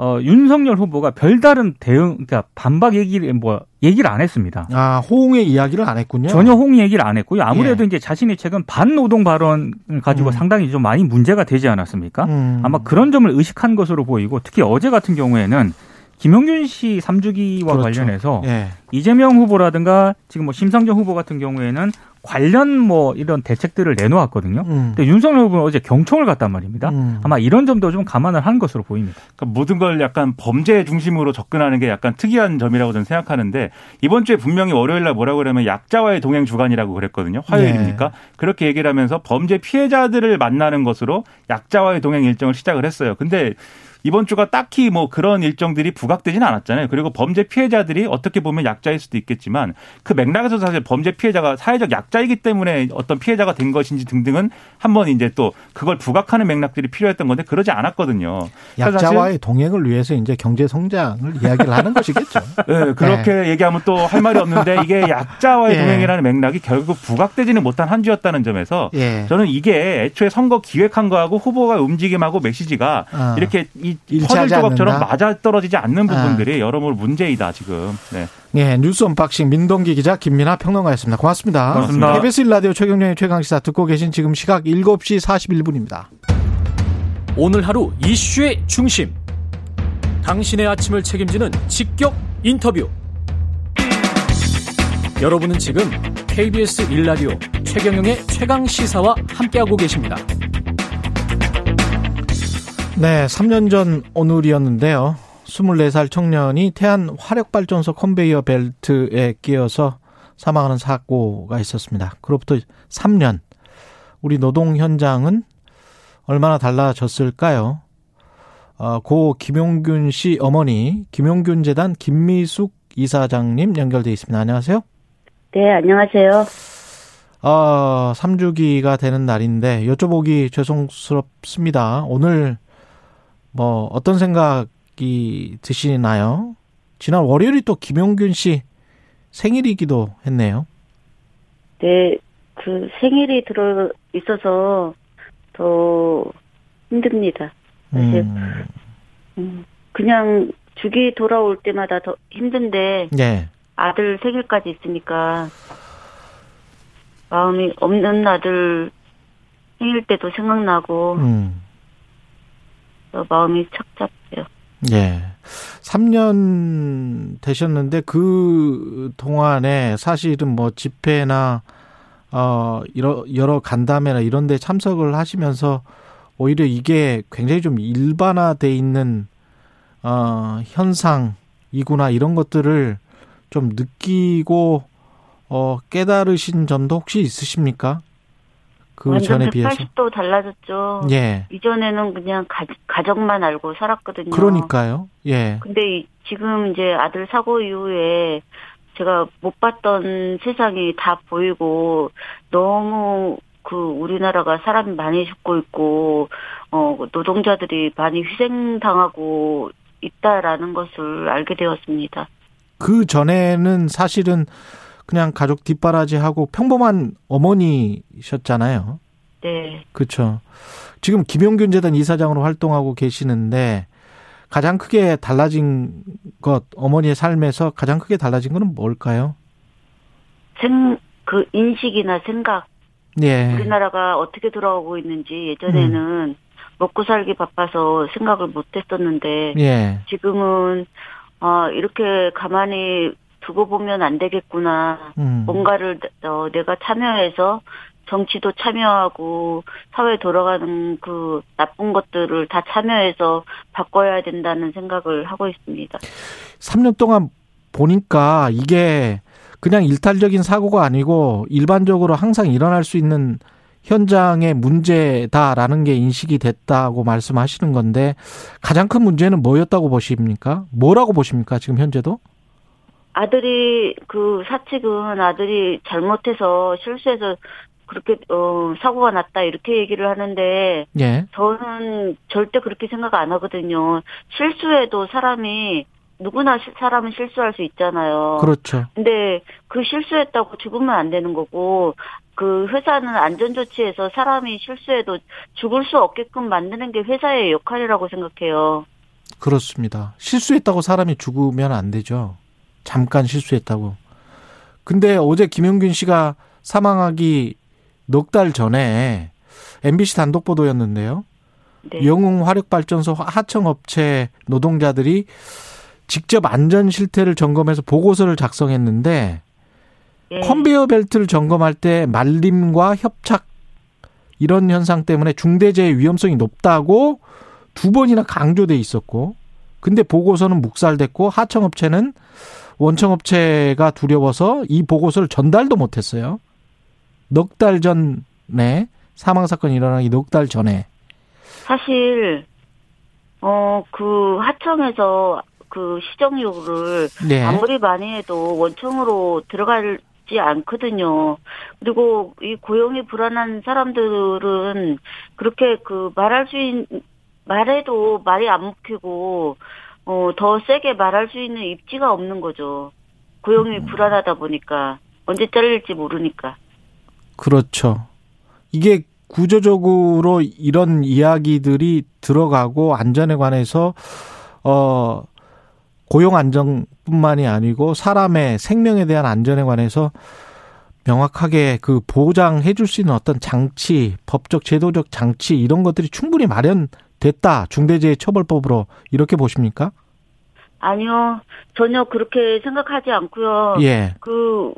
어, 윤석열 후보가 별다른 대응, 그러니까 반박 얘기를 뭐 얘기를 안 했습니다. 아, 호응의 이야기를 안 했군요. 전혀 홍 얘기를 안 했고요. 아무래도 예. 이제 자신이 최근 반노동 발언을 가지고 음. 상당히 좀 많이 문제가 되지 않았습니까? 음. 아마 그런 점을 의식한 것으로 보이고 특히 어제 같은 경우에는 김용균 씨 3주기와 그렇죠. 관련해서 예. 이재명 후보라든가 지금 뭐 심상정 후보 같은 경우에는 관련 뭐 이런 대책들을 내놓았거든요. 음. 근데 윤석열 후보는 어제 경청을 갔단 말입니다. 음. 아마 이런 점도 좀 감안을 한 것으로 보입니다. 그러니까 모든 걸 약간 범죄 중심으로 접근하는 게 약간 특이한 점이라고 저는 생각하는데 이번 주에 분명히 월요일 날 뭐라고 그러면 약자와의 동행 주간이라고 그랬거든요. 화요일입니까? 네. 그렇게 얘기를 하면서 범죄 피해자들을 만나는 것으로 약자와의 동행 일정을 시작을 했어요. 근데 이번 주가 딱히 뭐 그런 일정들이 부각되지는 않았잖아요. 그리고 범죄 피해자들이 어떻게 보면 약자일 수도 있겠지만 그 맥락에서 사실 범죄 피해자가 사회적 약자이기 때문에 어떤 피해자가 된 것인지 등등은 한번 이제 또 그걸 부각하는 맥락들이 필요했던 건데 그러지 않았거든요. 약자와의 동행을 위해서 이제 경제 성장을 이야기를 하는 것이겠죠. 네, 그렇게 얘기하면 또 할 말이 없는데 이게 약자와의 예. 동행이라는 맥락이 결국 부각되지는 못한 한 주였다는 점에서 예. 저는 이게 애초에 선거 기획한 거하고 후보가 움직임하고 메시지가 아. 이렇게 퍼즐 조각처럼? 맞아 떨어지지 않는 아. 부분들이 여러모로 문제이다 지금. 네. 예, 뉴스 unboxing 민동기 기자 김민아 평론가였습니다. 고맙습니다. 고맙습니다. KBS 1라디오 최경영의 최강 시사 듣고 계신 지금 시각 7시 41분입니다. 오늘 하루 이슈의 중심. 당신의 아침을 책임지는 직격 인터뷰. 여러분은 지금 KBS 1라디오 최경영의 최강 시사와 함께하고 계십니다. 네, 3년 전 오늘이었는데요. 24살 청년이 태안 화력발전소 컨베이어 벨트에 끼어서 사망하는 사고가 있었습니다. 그로부터 3년. 우리 노동 현장은 얼마나 달라졌을까요? 어, 고 김용균 씨 어머니 김용균 재단 김미숙 이사장님 연결돼 있습니다. 안녕하세요. 네, 안녕하세요. 어, 3주기가 되는 날인데 여쭤보기 죄송스럽습니다. 오늘 뭐 어떤 생각이 드시나요? 지난 월요일이 또 김용균 씨 생일이기도 했네요. 네, 그 생일이 들어 있어서 더 힘듭니다. 사실 음, 음, 그냥 주기 돌아올 때마다 더 힘든데 네. 아들 생일까지 있으니까 마음이 없는 아들 생일 때도 생각나고 음, 또 마음이 착잡해요. 예. 3년 되셨는데 그 동안에 사실은 뭐 집회나 어 여러 여러 간담회나 이런 데 참석을 하시면서 오히려 이게 굉장히 좀 일반화돼 있는 어 현상이구나 이런 것들을 좀 느끼고 어 깨달으신 점도 혹시 있으십니까? 그 완전 전에 비해서. 180도 달라졌죠. 예. 이전에는 그냥 가, 가정만 알고 살았거든요. 그러니까요. 예. 근데 이- 지금 이제 아들 사고 이후에 제가 못 봤던 세상이 다 보이고 너무 그 우리나라가 사람이 많이 죽고 있고 어 노동자들이 많이 희생당하고 있다라는 것을 알게 되었습니다. 그 전에는 사실은 그냥 가족 뒷바라지하고 평범한 어머니셨잖아요. 네. 그렇죠. 지금 김용균 재단 이사장으로 활동하고 계시는데 가장 크게 달라진 것 어머니의 삶에서 가장 크게 달라진 것은 뭘까요? 생 그 인식이나 생각 예. 우리나라가 어떻게 돌아오고 있는지 예전에는 먹고 살기 바빠서 생각을 못 했었는데 예. 지금은 아 이렇게 가만히 두고 보면 안 되겠구나. 음. 뭔가를 어, 내가 참여해서 정치도 참여하고 사회 돌아가는 그 나쁜 것들을 다 참여해서 바꿔야 된다는 생각을 하고 있습니다. 3년 동안 보니까 이게 그냥 일탈적인 사고가 아니고 일반적으로 항상 일어날 수 있는 현장의 문제다라는 게 인식이 됐다고 말씀하시는 건데 가장 큰 문제는 뭐였다고 보십니까? 뭐라고 보십니까? 지금 현재도? 아들이 그 사측은 아들이 잘못해서 실수해서 그렇게 어 사고가 났다 이렇게 얘기를 하는데 예. 저는 절대 그렇게 생각 안 하거든요. 실수해도 사람이 누구나 시- 사람은 실수할 수 있잖아요. 그렇죠. 근데 그 실수했다고 죽으면 안 되는 거고 그 회사는 안전 조치에서 사람이 실수해도 죽을 수 없게끔 만드는 게 회사의 역할이라고 생각해요. 그렇습니다. 실수했다고 사람이 죽으면 안 되죠. 잠깐 실수했다고. 근데 어제 김용균 씨가 사망하기 넉 달 전에 MBC 단독 보도였는데요. 네. 영웅 화력발전소 하청업체 노동자들이 직접 안전 실태를 점검해서 보고서를 작성했는데 예. 컨베이어 벨트를 점검할 때 말림과 협착 이런 현상 때문에 중대재해 위험성이 높다고 두 번이나 강조돼 있었고 근데 보고서는 묵살됐고 하청업체는 원청업체가 두려워서 이 보고서를 전달도 못했어요. 넉 달 전에 사망 사건이 일어나기 넉 달 전에 사실 어 그 하청에서 그 시정료를 네. 아무리 많이 해도 원청으로 들어가지 않거든요. 그리고 이 고용이 불안한 사람들은 그렇게 그 말할 수 있는 말해도 말이 안 먹히고 어 더 세게 말할 수 있는 입지가 없는 거죠. 고용이 불안하다 보니까 언제 잘릴지 모르니까. 그렇죠. 이게 구조적으로 이런 이야기들이 들어가고 안전에 관해서 어 고용 안정뿐만이 아니고 사람의 생명에 대한 안전에 관해서 명확하게 그 보장해 줄 수 있는 어떤 장치, 법적 제도적 장치 이런 것들이 충분히 마련됐다. 중대재해처벌법으로 이렇게 보십니까? 아니요. 전혀 그렇게 생각하지 않고요. 예. 그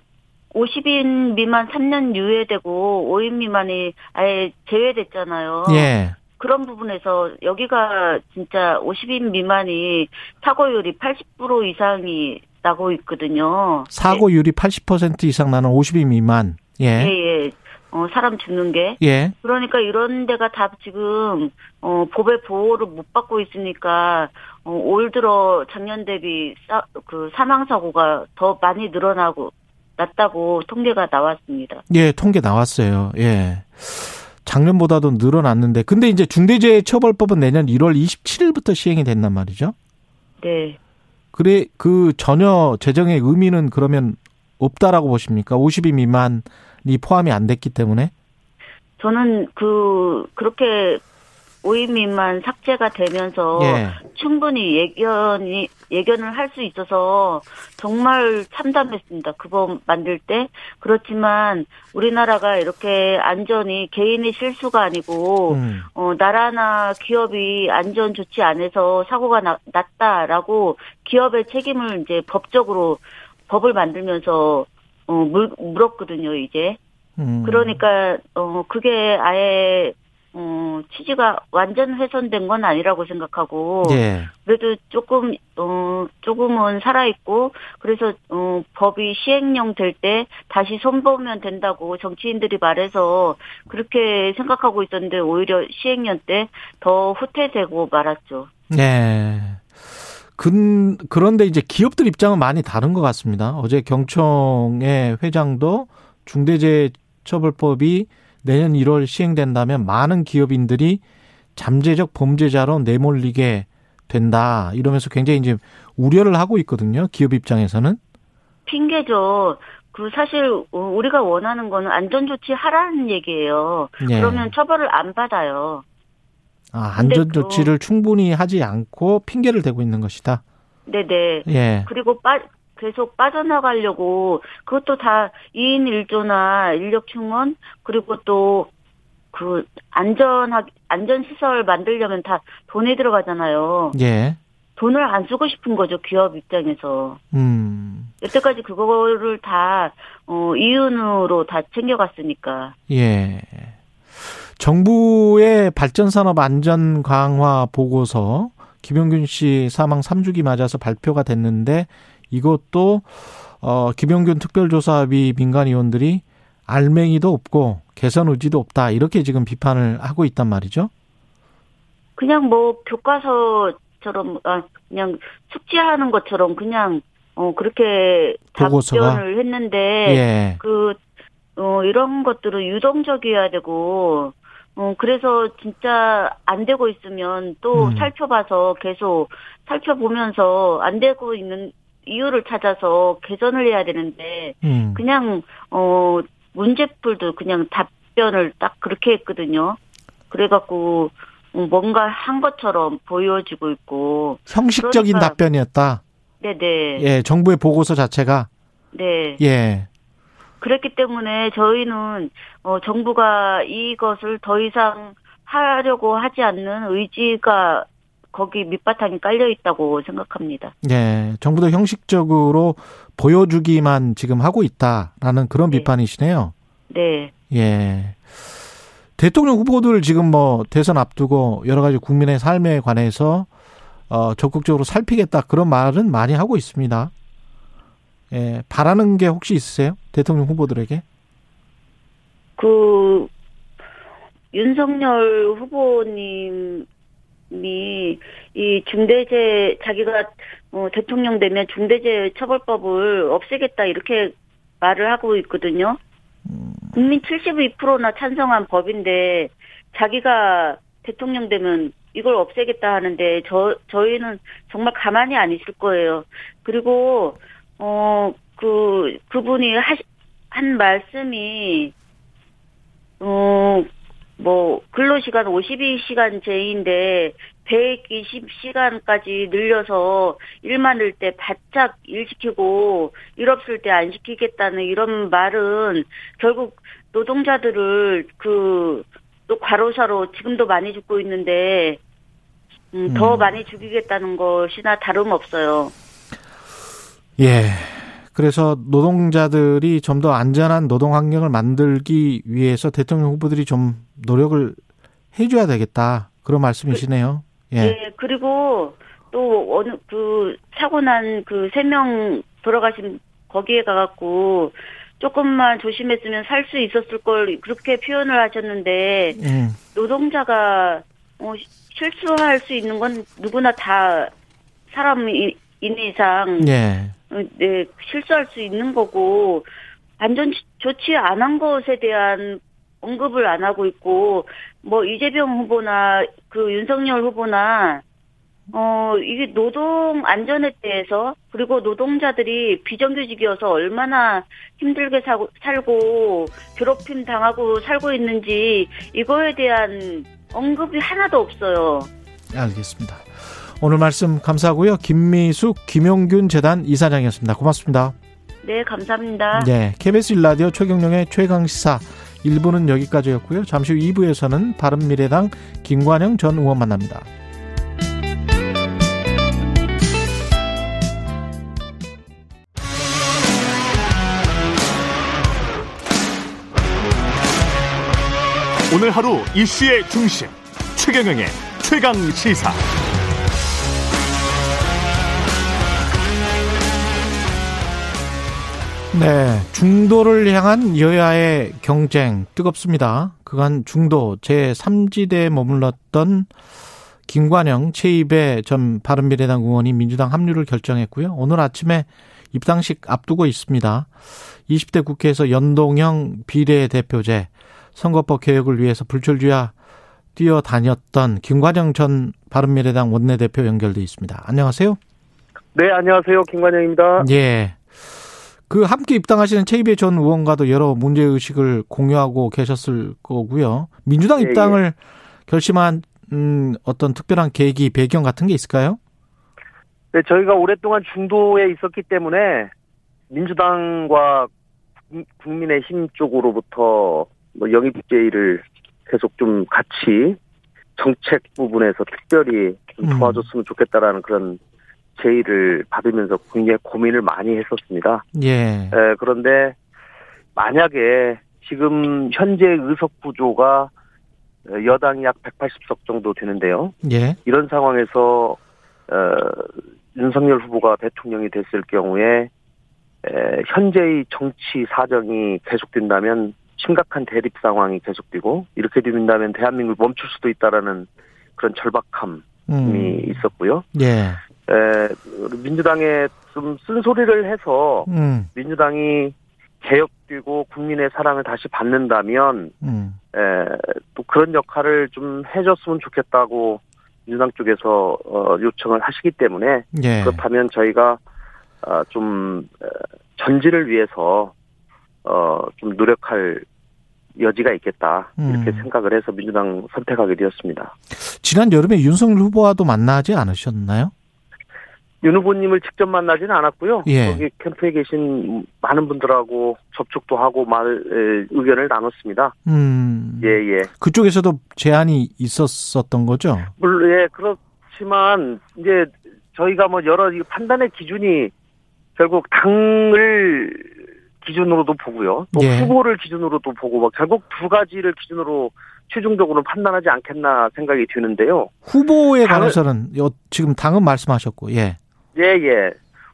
50인 미만 3년 유예되고 5인 미만이 아예 제외됐잖아요. 예. 그런 부분에서 여기가 진짜 50인 미만이 사고율이 80% 이상이 나고 있거든요. 사고율이 80% 이상 나는 50인 미만. 예, 예. 예. 어, 사람 죽는 게. 예. 그러니까 이런 데가 다 지금 어 법의 보호를 못 받고 있으니까 어, 올 들어 작년 대비 사, 그 사망 사고가 더 많이 늘어나고 났다고 통계가 나왔습니다. 예, 통계 나왔어요. 예. 작년보다도 늘어났는데 근데 이제 중대재해처벌법은 내년 1월 27일부터 시행이 된단 말이죠. 네. 그래 그 전혀 재정의 의미는 그러면 없다라고 보십니까? 50인 미만이 포함이 안 됐기 때문에. 저는 그 그렇게 5인 미만 삭제가 되면서 예. 충분히 예견이 예견을 할 수 있어서 정말 참담했습니다. 그법 만들 때 그렇지만 우리나라가 이렇게 안전이 개인의 실수가 아니고 음. 어 나라나 기업이 안전 조치 안 해서 사고가 나, 났다라고 기업의 책임을 이제 법적으로 법을 만들면서 어 물, 물었거든요 이제 음. 그러니까 어 그게 아예 어 취지가 완전 훼손된 건 아니라고 생각하고 예. 그래도 조금 어 조금은 살아 있고 그래서 어 법이 시행령 될 때 다시 손보면 된다고 정치인들이 말해서 그렇게 생각하고 있었는데 오히려 시행령 때 더 후퇴되고 말았죠. 네. 근, 그런데 이제 기업들 입장은 많이 다른 것 같습니다. 어제 경청의 회장도 중대재해처벌법이 내년 1월 시행된다면 많은 기업인들이 잠재적 범죄자로 내몰리게 된다. 이러면서 굉장히 이제 우려를 하고 있거든요. 기업 입장에서는. 핑계죠. 그 사실 어, 우리가 원하는 거는 안전 조치 하라는 얘기예요. 예. 그러면 처벌을 안 받아요. 아, 안전 또- 조치를 충분히 하지 않고 핑계를 대고 있는 것이다. 네네. 예. 그리고 빠, 계속 빠져나가려고 그것도 다 2인 1조나 인력 충원 그리고 또 그 안전하 안전 시설 만들려면 다 돈이 들어가잖아요. 예. 돈을 안 쓰고 싶은 거죠 기업 입장에서. 음. 여태까지 그거를 다 어, 이윤으로 다 챙겨갔으니까. 예. 정부의 발전산업 안전 강화 보고서 김용균 씨 사망 3주기 맞아서 발표가 됐는데 이것도 어 김용균 특별조사비 민간위원들이 알맹이도 없고 개선 의지도 없다 이렇게 지금 비판을 하고 있단 말이죠. 그냥 뭐 교과서처럼 아 그냥 숙지하는 것처럼 그냥 어 그렇게 보고서가? 답변을 했는데 예. 그, 어, 이런 것들은 유동적이어야 되고, 어, 그래서 진짜 안 되고 있으면 또 음. 살펴봐서 계속 살펴보면서 안 되고 있는 이유를 찾아서 개선을 해야 되는데, 음. 그냥, 어, 문제풀도 그냥 답변을 딱 그렇게 했거든요. 그래갖고, 어, 뭔가 한 것처럼 보여지고 있고, 형식적인 그러니까- 답변이었다. 네네. 예, 정부의 보고서 자체가 네. 예. 그렇기 때문에 저희는 어, 정부가 이것을 더 이상 하려고 하지 않는 의지가 거기 밑바탕에 깔려 있다고 생각합니다. 예, 정부도 형식적으로 보여주기만 지금 하고 있다라는 그런 네. 비판이시네요. 네, 예. 대통령 후보들 지금 뭐 대선 앞두고 여러 가지 국민의 삶에 관해서 어 적극적으로 살피겠다 그런 말은 많이 하고 있습니다. 예, 바라는 게 혹시 있으세요? 대통령 후보들에게? 그 윤석열 후보님 이 이 중대재 자기가 어, 대통령 되면 중대재 처벌법을 없애겠다 이렇게 말을 하고 있거든요. 국민 72%나 찬성한 법인데 자기가 대통령 되면 이걸 없애겠다 하는데 저 저희는 정말 가만히 안 있을 거예요. 그리고 어 그 그분이 하시, 한 말씀이 어 뭐 근로시간 52시간제인데 120시간까지 늘려서 일 많을 때 바짝 일 시키고 일 없을 때 안 시키겠다는 이런 말은 결국 노동자들을 그 또 과로사로 지금도 많이 죽고 있는데 음, 더 음. 많이 죽이겠다는 것이나 다름없어요. 예. 그래서 노동자들이 좀 더 안전한 노동 환경을 만들기 위해서 대통령 후보들이 좀 노력을 해줘야 되겠다. 그런 말씀이시네요. 예. 예, 그리고 또 어느 그 사고 난 그 세 명 돌아가신 거기에 가갖고 조금만 조심했으면 살 수 있었을 걸 그렇게 표현을 하셨는데 음, 노동자가 어, 실수할 수 있는 건 누구나 다 사람 인 이상 예. 어, 네, 실수할 수 있는 거고 안전 조치 안 한 것에 대한 언급을 안 하고 있고 뭐 이재명 후보나 그 윤석열 후보나 어 이게 노동 안전에 대해서 그리고 노동자들이 비정규직이어서 얼마나 힘들게 사고, 살고 괴롭힘 당하고 살고 있는지 이거에 대한 언급이 하나도 없어요. 알겠습니다. 오늘 말씀 감사하고요. 김미숙 김용균 재단 이사장이었습니다. 고맙습니다. 네, 감사합니다. 네, KBS 일라디오 최경령의 최강 시사 1부는 여기까지였고요. 잠시 후 2부에서는 바른미래당 김관영 전 의원 만납니다. 오늘 하루 이슈의 중심 최경영의 최강 시사. 네, 중도를 향한 여야의 경쟁 뜨겁습니다. 그간 중도 제3지대에 머물렀던 김관영 최입의 전 바른미래당 의원이 민주당 합류를 결정했고요. 오늘 아침에 입당식 앞두고 있습니다. 20대 국회에서 연동형 비례대표제 선거법 개혁을 위해서 불철주야 뛰어다녔던 김관영 전 바른미래당 원내대표 연결돼 있습니다. 안녕하세요. 네, 안녕하세요. 김관영입니다. 예. 그 함께 입당하시는 최이배 전 의원과도 여러 문제 의식을 공유하고 계셨을 거고요. 민주당 예, 입당을 결심한 음, 어떤 특별한 계기 배경 같은 게 있을까요? 네, 저희가 오랫동안 중도에 있었기 때문에 민주당과 국- 국민의힘 쪽으로부터 뭐 영입 제의를 계속 좀 같이 정책 부분에서 특별히 좀 음. 도와줬으면 좋겠다라는 그런 제의를 받으면서 굉장히 고민을 많이 했었습니다. 예. 에, 그런데 만약에 지금 현재 의석 구조가 여당이 약 180석 정도 되는데요. 예. 이런 상황에서 어, 윤석열 후보가 대통령이 됐을 경우에 에, 현재의 정치 사정이 계속된다면 심각한 대립 상황이 계속되고 이렇게 된다면 대한민국이 멈출 수도 있다라는 그런 절박함이 음. 있었고요. 예. 에, 민주당에 좀 쓴소리를 해서 음. 민주당이 개혁되고 국민의 사랑을 다시 받는다면 음. 에, 또 그런 역할을 좀 해줬으면 좋겠다고 민주당 쪽에서 어, 요청을 하시기 때문에 예. 그렇다면 저희가 어, 좀 에, 전지를 위해서 어, 좀 노력할 여지가 있겠다 이렇게 음. 생각을 해서 민주당 선택하게 되었습니다. 지난 여름에 윤석열 후보와도 만나지 않으셨나요? 윤 후보님을 직접 만나지는 않았고요. 예. 거기 캠프에 계신 많은 분들하고 접촉도 하고 말 에, 의견을 나눴습니다. 음. 예 예. 그쪽에서도 제안이 있었었던 거죠? 물론 예 그렇지만 이제 저희가 뭐 여러 이 판단의 기준이 결국 당을 기준으로도 보고요. 또 예. 후보를 기준으로도 보고 뭐 결국 두 가지를 기준으로 최종적으로 판단하지 않겠나 생각이 드는데요. 후보에 관해서는 요- 지금 당은 말씀하셨고, 예. 예, 예.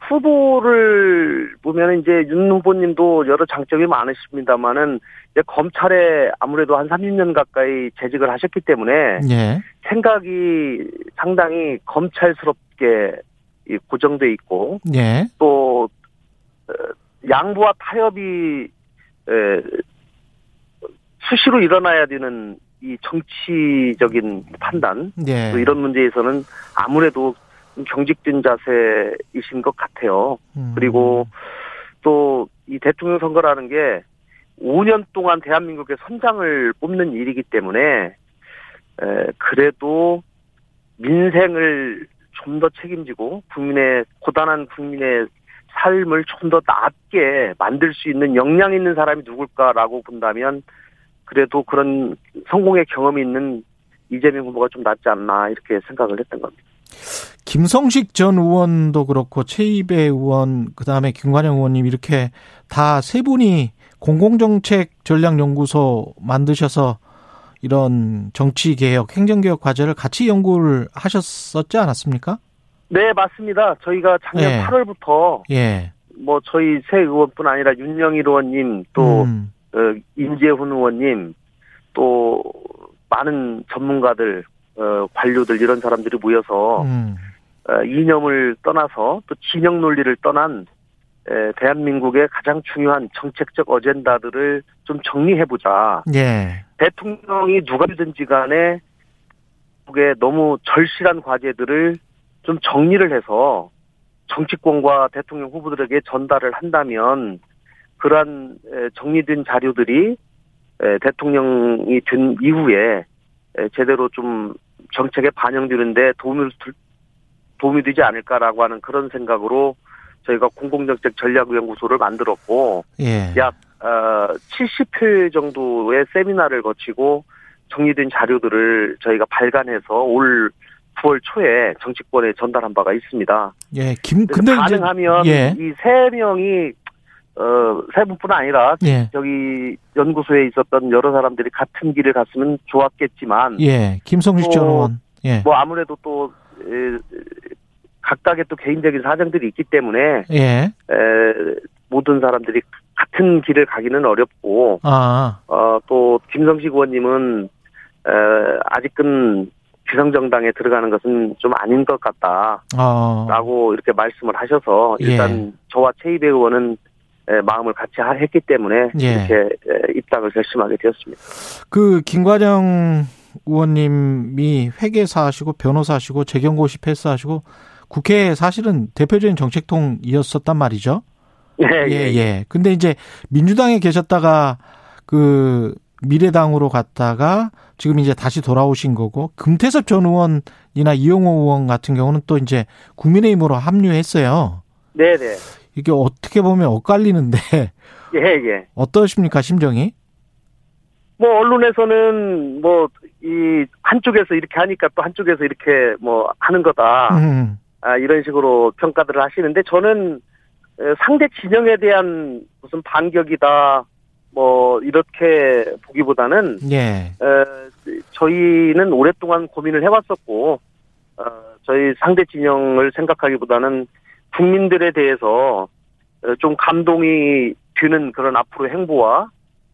후보를 보면 이제 윤 후보님도 여러 장점이 많으십니다만은 이제 검찰에 아무래도 한 30년 가까이 재직을 하셨기 때문에 예. 생각이 상당히 검찰스럽게 이 고정돼 있고 예. 또 어, 양부와 타협이 에, 수시로 일어나야 되는 이 정치적인 판단 예. 또 이런 문제에서는 아무래도 좀 경직된 자세이신 것 같아요. 음. 그리고 또 이 대통령 선거라는 게 5년 동안 대한민국의 선장을 뽑는 일이기 때문에 에, 그래도 민생을 좀 더 책임지고 국민의 고단한 국민의 삶을 좀 더 낫게 만들 수 있는 역량 있는 사람이 누굴까라고 본다면 그래도 그런 성공의 경험이 있는 이재명 후보가 좀 낫지 않나 이렇게 생각을 했던 겁니다. 김성식 전 의원도 그렇고 최이배 의원 그다음에 김관영 의원님 이렇게 다 세 분이 공공정책 전략연구소 만드셔서 이런 정치 개혁, 행정 개혁 과제를 같이 연구를 하셨었지 않았습니까? 네, 맞습니다. 저희가 작년 네. 8월부터 예. 뭐 저희 새 의원뿐 아니라 윤영일 의원님 또 음, 어, 임재훈 의원님 또 많은 전문가들 어, 관료들 이런 사람들이 모여서 음, 어, 이념을 떠나서 또 진영 논리를 떠난 에, 대한민국의 가장 중요한 정책적 어젠다들을 좀 정리해보자. 예. 대통령이 누가 되든지 간에 국에 너무 절실한 과제들을 좀 정리를 해서 정치권과 대통령 후보들에게 전달을 한다면 그러한 에, 정리된 자료들이 에, 대통령이 된 이후에 에, 제대로 좀 정책에 반영되는데 도움을 줄- 도움이 되지 않을까라고 하는 그런 생각으로 저희가 공공정책 전략연구소를 만들었고 예. 약 어, 70회 정도의 세미나를 거치고 정리된 자료들을 저희가 발간해서 올 9월 초에 정치권에 전달한 바가 있습니다. 예. 김 근데 가능하면 예. 이세 명이 어, 세 분뿐 아니라 예. 저기 연구소에 있었던 여러 사람들이 같은 길을 갔으면 좋았겠지만 예. 김성식 전또 의원. 예. 뭐 아무래도 또 에, 각각의 또 개인적인 사정들이 있기 때문에 예. 에, 모든 사람들이 같은 길을 가기는 어렵고 아. 어, 또 김성식 의원님은 에, 아직은 비상정당에 들어가는 것은 좀 아닌 것 같다라고 어. 이렇게 말씀을 하셔서 일단 예. 저와 최이배 의원은 에, 마음을 같이 하- 했기 때문에 예. 이렇게 에, 입당을 결심하게 되었습니다. 그 김과정 의원님이 회계사하시고 변호사시고 재경고시 패스하시고 국회 사실은 대표적인 정책통이었었단 말이죠. 예, 예, 예. 근데 이제 민주당에 계셨다가 그 미래당으로 갔다가 지금 이제 다시 돌아오신 거고 금태섭 전 의원이나 이용호 의원 같은 경우는 또 이제 국민의힘으로 합류했어요. 네, 네. 이게 어떻게 보면 엇갈리는데 예, 예. 어떠십니까 심정이? 뭐 언론에서는 뭐 이 한쪽에서 이렇게 하니까 또 한쪽에서 이렇게 뭐 하는 거다. 음, 아, 이런 식으로 평가들을 하시는데 저는 에, 상대 진영에 대한 무슨 반격이다 뭐 이렇게 보기보다는 예. 에, 저희는 오랫동안 고민을 해왔었고 어, 저희 상대 진영을 생각하기보다는 국민들에 대해서 어, 좀 감동이 드는 그런 앞으로 행보와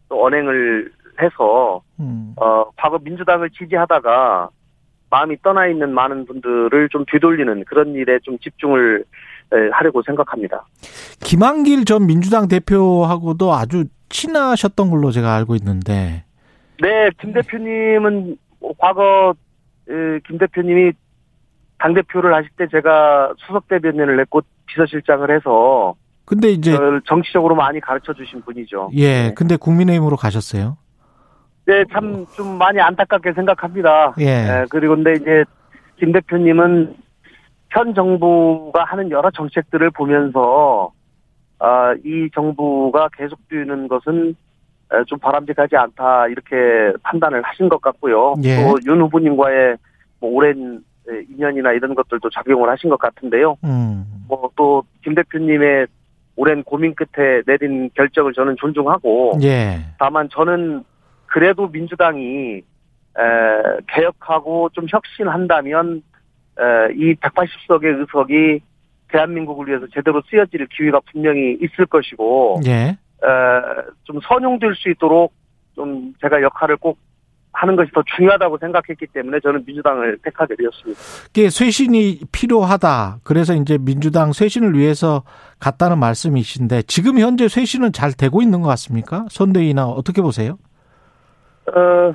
또 언행을 해서 음. 어, 과거 민주당을 지지하다가 마음이 떠나 있는 많은 분들을 좀 되돌리는 그런 일에 좀 집중을 에, 하려고 생각합니다. 김한길 전 민주당 대표하고도 아주 친하셨던 걸로 제가 알고 있는데. 네, 김 대표님은 뭐 과거 에, 김 대표님이 당 대표를 하실 때 제가 수석 대변인을 했고 비서실장을 해서 근데 이제 정치적으로 많이 가르쳐 주신 분이죠. 예, 네. 근데 국민의힘으로 가셨어요. 네, 참 좀 많이 안타깝게 생각합니다. 예. 예, 그리고 근데 이제 김 대표님은 현 정부가 하는 여러 정책들을 보면서 아, 이 정부가 계속되는 것은 에, 좀 바람직하지 않다 이렇게 판단을 하신 것 같고요. 예. 또윤 후보님과의 뭐 오랜 에, 인연이나 이런 것들도 작용을 하신 것 같은데요. 음. 뭐또 김 대표님의 오랜 고민 끝에 내린 결정을 저는 존중하고 예. 다만 저는 그래도 민주당이 에, 개혁하고 좀 혁신한다면 에, 이 180석의 의석이 대한민국을 위해서 제대로 쓰여질 기회가 분명히 있을 것이고 예. 에, 좀 선용될 수 있도록 좀 제가 역할을 꼭 하는 것이 더 중요하다고 생각했기 때문에 저는 민주당을 택하게 되었습니다. 이게 쇄신이 필요하다. 그래서 이제 민주당 쇄신을 위해서 갔다는 말씀이신데 지금 현재 쇄신은 잘 되고 있는 것 같습니까? 선대위나 어떻게 보세요? 어,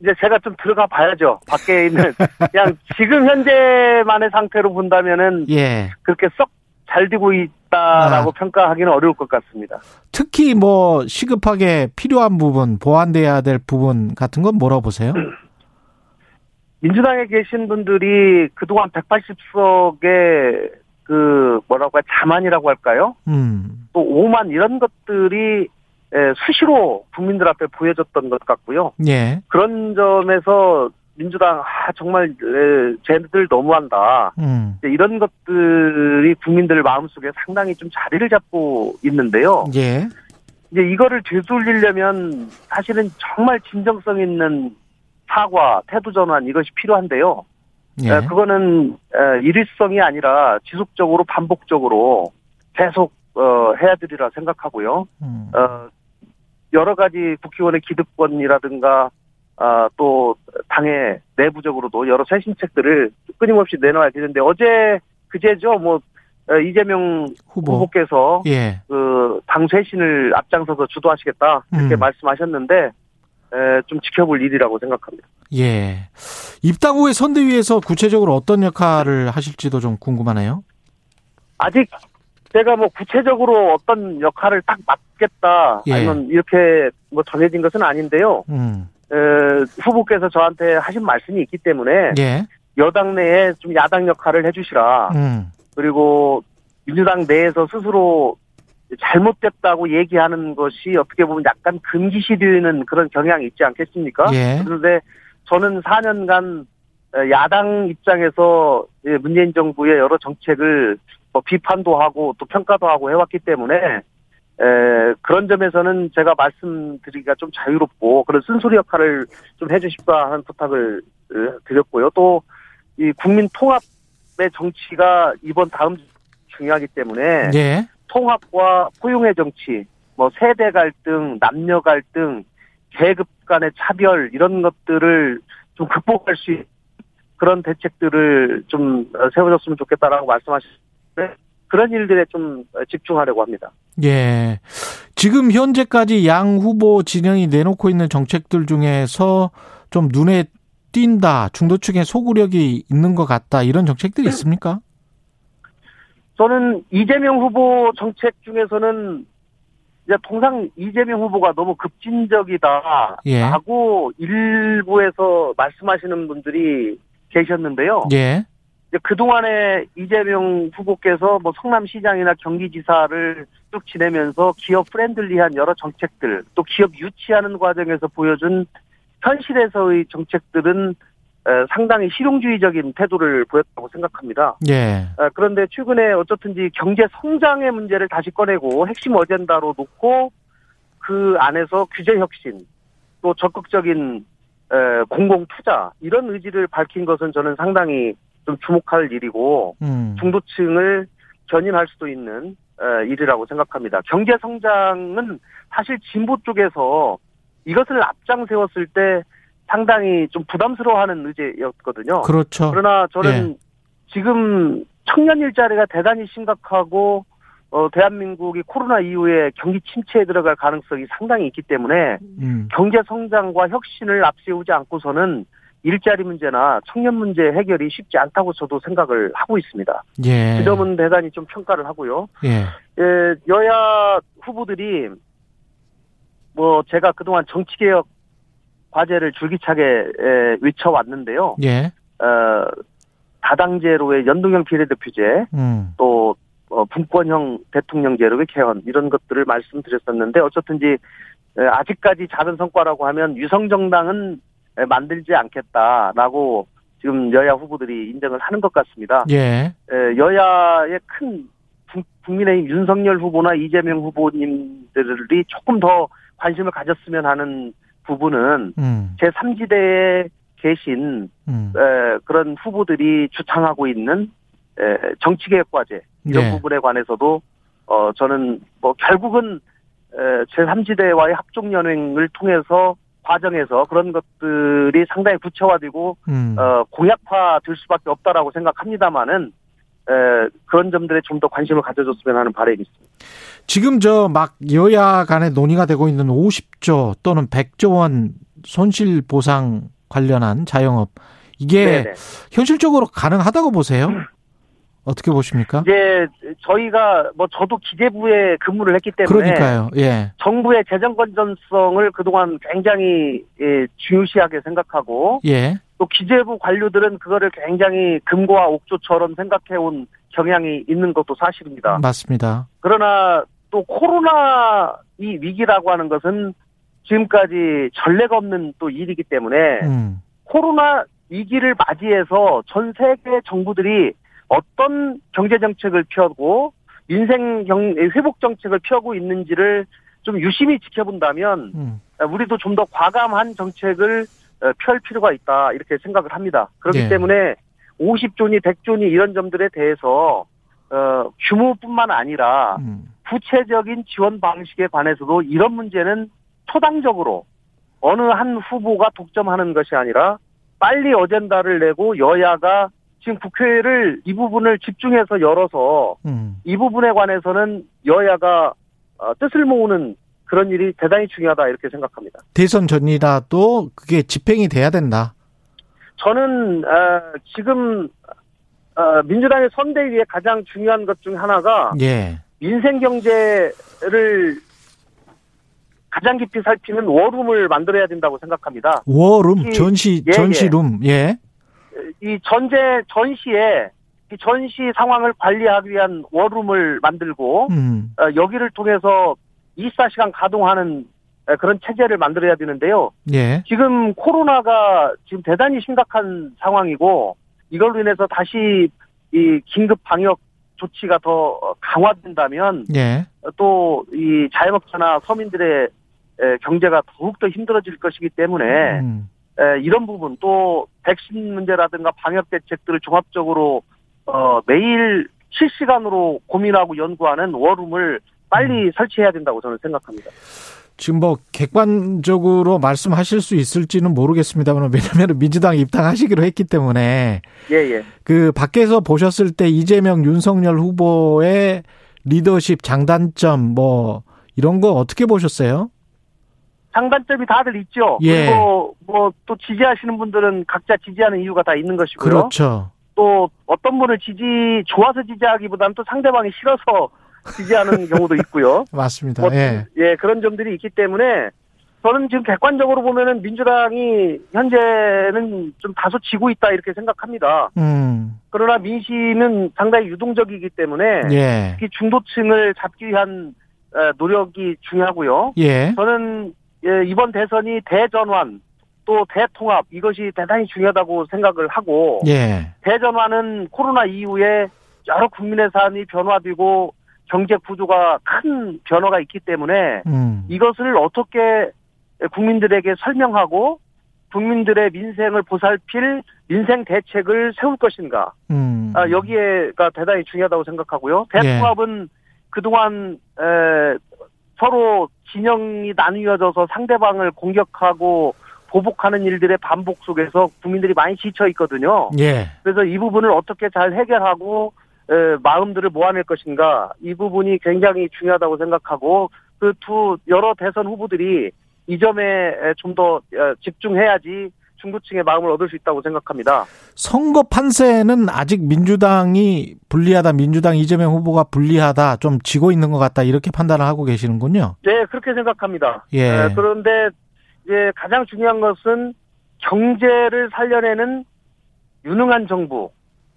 이제 제가 좀 들어가 봐야죠. 밖에 있는 그냥 지금 현재만의 상태로 본다면은 예. 그렇게 썩 잘 되고 있다라고 아. 평가하기는 어려울 것 같습니다. 특히 뭐 시급하게 필요한 부분, 보완돼야 될 부분 같은 건 뭐라고 보세요? 민주당에 계신 분들이 그동안 180석의 그 뭐라고 할 자만이라고 할까요? 음. 또 오만 이런 것들이 에, 수시로 국민들 앞에 보여졌던 것 같고요. 예. 그런 점에서 민주당 아 정말 에, 쟤네들 너무한다. 음. 이런 것들이 국민들 마음속에 상당히 좀 자리를 잡고 있는데요. 예. 이제 이거를 되돌리려면 사실은 정말 진정성 있는 사과, 태도 전환 이것이 필요한데요. 예. 에, 그거는 에, 일일성이 아니라 지속적으로 반복적으로 계속 어, 해야 되리라 생각하고요. 음. 어, 여러 가지 국회의원의 기득권이라든가 아, 또 당의 내부적으로도 여러 쇄신책들을 끊임없이 내놔야 되는데 어제 그제죠 뭐 어, 이재명 후보. 후보께서 예. 그당 쇄신을 앞장서서 주도하시겠다 이렇게 음. 말씀하셨는데 에, 좀 지켜볼 일이라고 생각합니다. 예. 입당 후에 선대위에서 구체적으로 어떤 역할을 하실지도 좀 궁금하네요. 아직 제가 뭐 구체적으로 어떤 역할을 딱 맡겠다 예. 아니면 이렇게 뭐 정해진 것은 아닌데요. 음. 에, 후보께서 저한테 하신 말씀이 있기 때문에 예. 여당 내에 좀 야당 역할을 해주시라. 음. 그리고 민주당 내에서 스스로 잘못됐다고 얘기하는 것이 어떻게 보면 약간 금기시되는 그런 경향이 있지 않겠습니까? 예. 그런데 저는 4년간 야당 입장에서 예, 문재인 정부의 여러 정책을 뭐 비판도 하고 또 평가도 하고 해왔기 때문에 에, 그런 점에서는 제가 말씀드리기가 좀 자유롭고 그런 쓴소리 역할을 좀 해주십사 하는 부탁을 어, 드렸고요. 또 이 국민 통합의 정치가 이번 다음 주 중요하기 때문에 예. 통합과 포용의 정치, 뭐 세대 갈등, 남녀 갈등, 계급 간의 차별 이런 것들을 좀 극복할 수 있는 그런 대책들을 좀 세워줬으면 좋겠다라고 말씀하셨는데 그런 일들에 좀 집중하려고 합니다. 예. 지금 현재까지 양 후보 진영이 내놓고 있는 정책들 중에서 좀 눈에 띈다, 중도층의 소구력이 있는 것 같다, 이런 정책들이 있습니까? 저는 이재명 후보 정책 중에서는 이제 통상 이재명 후보가 너무 예. 급진적이다라고 일부에서 말씀하시는 분들이 계셨는데요. 예. 그동안에 이재명 후보께서 뭐 성남시장이나 경기지사를 쭉 지내면서 기업 friendly한 여러 정책들, 또 기업 유치하는 과정에서 보여준 현실에서의 정책들은 에, 상당히 실용주의적인 태도를 보였다고 생각합니다. 예. 아, 그런데 최근에 어쨌든지 경제 성장의 문제를 다시 꺼내고 핵심 어젠다로 놓고 그 안에서 규제 혁신 또 적극적인 에, 공공 투자 이런 의지를 밝힌 것은 저는 상당히 좀 주목할 일이고 음. 중도층을 견인할 수도 있는 에, 일이라고 생각합니다. 경제 성장은 사실 진보 쪽에서 이것을 앞장 세웠을 때 상당히 좀 부담스러워하는 의제였거든요. 그렇죠. 그러나 저는 지금 청년 일자리가 대단히 심각하고 어, 대한민국이 코로나 이후에 경기 침체에 들어갈 가능성이 상당히 있기 때문에 음. 경제 성장과 혁신을 앞세우지 않고서는 일자리 문제나 청년 문제 해결이 쉽지 않다고 저도 생각을 하고 있습니다. 예. 그 점은 대단히 좀 평가를 하고요. 예. 예, 여야 후보들이 뭐 제가 그동안 정치개혁 과제를 줄기차게 에, 외쳐왔는데요. 예. 어, 다당제로의 연동형 비례대표제, 음. 또 어, 분권형 대통령제로의 개헌 이런 것들을 말씀드렸었는데 어쨌든지 에, 아직까지 작은 성과라고 하면 유성정당은 에, 만들지 않겠다라고 지금 여야 후보들이 인정을 하는 것 같습니다. 예. 에, 여야의 큰 국- 국민의힘 윤석열 후보나 이재명 후보님들이 조금 더 관심을 가졌으면 하는 부분은 음. 제3지대에 계신 음. 에, 그런 후보들이 주창하고 있는 에, 정치개혁 과제 이런 네. 부분에 관해서도 어 저는 뭐 결국은 에, 제3지대와의 합종 연행을 통해서 과정에서 그런 것들이 상당히 구체화되고 음. 어 공약화될 수밖에 없다라고 생각합니다만은 에, 그런 점들에 좀 더 관심을 가져줬으면 하는 바람이 있습니다. 지금 저 막 여야 간에 논의가 되고 있는 50조 또는 100조 원 손실 보상 관련한 자영업 이게 네네. 현실적으로 가능하다고 보세요? 어떻게 보십니까? 이제 저희가 뭐 저도 기재부에 근무를 했기 때문에 그러니까요. 예. 정부의 재정 건전성을 그동안 굉장히 예, 중요시하게 생각하고 예. 또 기재부 관료들은 그거를 굉장히 금고와 옥조처럼 생각해 온 경향이 있는 것도 사실입니다. 맞습니다. 그러나 또 코로나 이 위기라고 하는 것은 지금까지 전례가 없는 또 일이기 때문에 음. 코로나 위기를 맞이해서 전 세계 정부들이 어떤 경제 정책을 펴고 민생 경 회복 정책을 펴고 있는지를 좀 유심히 지켜본다면 음. 우리도 좀 더 과감한 정책을 어, 펼 필요가 있다 이렇게 생각을 합니다. 그렇기 예. 때문에 50조니 100조니 이런 점들에 대해서 어, 규모뿐만 아니라 음. 구체적인 지원 방식에 관해서도 이런 문제는 초당적으로 어느 한 후보가 독점하는 것이 아니라 빨리 어젠다를 내고 여야가 지금 국회를 이 부분을 집중해서 열어서 음. 이 부분에 관해서는 여야가 어, 뜻을 모으는 그런 일이 대단히 중요하다 이렇게 생각합니다. 대선 전이라도 그게 집행이 돼야 된다. 저는 어, 지금 어, 민주당의 선대위의 가장 중요한 것 중 하나가 예. 민생 경제를 가장 깊이 살피는 워룸을 만들어야 된다고 생각합니다. 워룸 전시 예, 전시룸 예. 이 전제 전시에 이 전시 상황을 관리하기 위한 워룸을 만들고 음. 어, 여기를 통해서 24시간 가동하는 에, 그런 체제를 만들어야 되는데요. 예. 지금 코로나가 지금 대단히 심각한 상황이고 이걸로 인해서 다시 이 긴급 방역 조치가 더 강화된다면 예. 또이 자영업자나 서민들의 에, 경제가 더욱더 힘들어질 것이기 때문에 음. 에, 이런 부분 또 백신 문제라든가 방역 대책들을 종합적으로 어, 매일 실시간으로 고민하고 연구하는 워룸을 빨리 설치해야 된다고 저는 생각합니다. 지금 뭐 객관적으로 말씀하실 수 있을지는 모르겠습니다만 왜냐하면 민주당 입당하시기로 했기 때문에 예, 예. 그 밖에서 보셨을 때 이재명 윤석열 후보의 리더십 장단점 뭐 이런 거 어떻게 보셨어요? 장단점이 다들 있죠. 예. 그리고 뭐 또 지지하시는 분들은 각자 지지하는 이유가 다 있는 것이고요. 그렇죠. 또 어떤 분을 지지 좋아서 지지하기보다는 또 상대방이 싫어서 지지하는 경우도 있고요. 맞습니다. 뭐, 예. 예, 그런 점들이 있기 때문에 저는 지금 객관적으로 보면은 민주당이 현재는 좀 다소 지고 있다 이렇게 생각합니다. 음. 그러나 민심은 상당히 유동적이기 때문에 예. 특히 중도층을 잡기 위한 어, 노력이 중요하고요. 예. 저는 예, 이번 대선이 대전환 또 대통합 이것이 대단히 중요하다고 생각을 하고 예. 대전화는 코로나 이후에 여러 국민의 삶이 변화되고 경제 구조가 큰 변화가 있기 때문에 음. 이것을 어떻게 국민들에게 설명하고 국민들의 민생을 보살필 민생 대책을 세울 것인가 음. 아, 여기에가 대단히 중요하다고 생각하고요. 예. 대통합은 그동안 에, 서로 진영이 나뉘어져서 상대방을 공격하고 보복하는 일들의 반복 속에서 국민들이 많이 지쳐 있거든요. 예. 그래서 이 부분을 어떻게 잘 해결하고 에, 마음들을 모아낼 것인가 이 부분이 굉장히 중요하다고 생각하고 그 두 여러 대선 후보들이 이 점에 좀 더 집중해야지 중도층의 마음을 얻을 수 있다고 생각합니다. 선거 판세는 아직 민주당이 불리하다, 민주당 이재명 후보가 불리하다, 좀 지고 있는 것 같다 이렇게 판단을 하고 계시는군요. 네, 그렇게 생각합니다. 예. 에, 그런데 이제 가장 중요한 것은 경제를 살려내는 유능한 정부,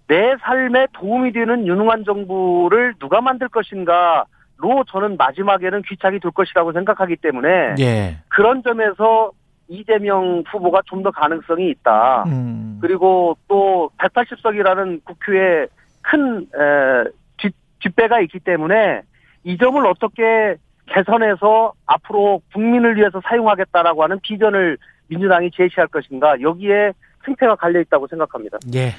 내 삶에 도움이 되는 유능한 정부를 누가 만들 것인가 로 저는 마지막에는 귀착이 될 것이라고 생각하기 때문에 예. 그런 점에서 이재명 후보가 좀 더 가능성이 있다. 음. 그리고 또 180석이라는 국회에 큰 에, 뒷, 뒷배가 있기 때문에 이 점을 어떻게 개선해서 앞으로 국민을 위해서 사용하겠다라고 하는 비전을 민주당이 제시할 것인가 여기에 승패가 갈려 있다고 생각합니다. 예.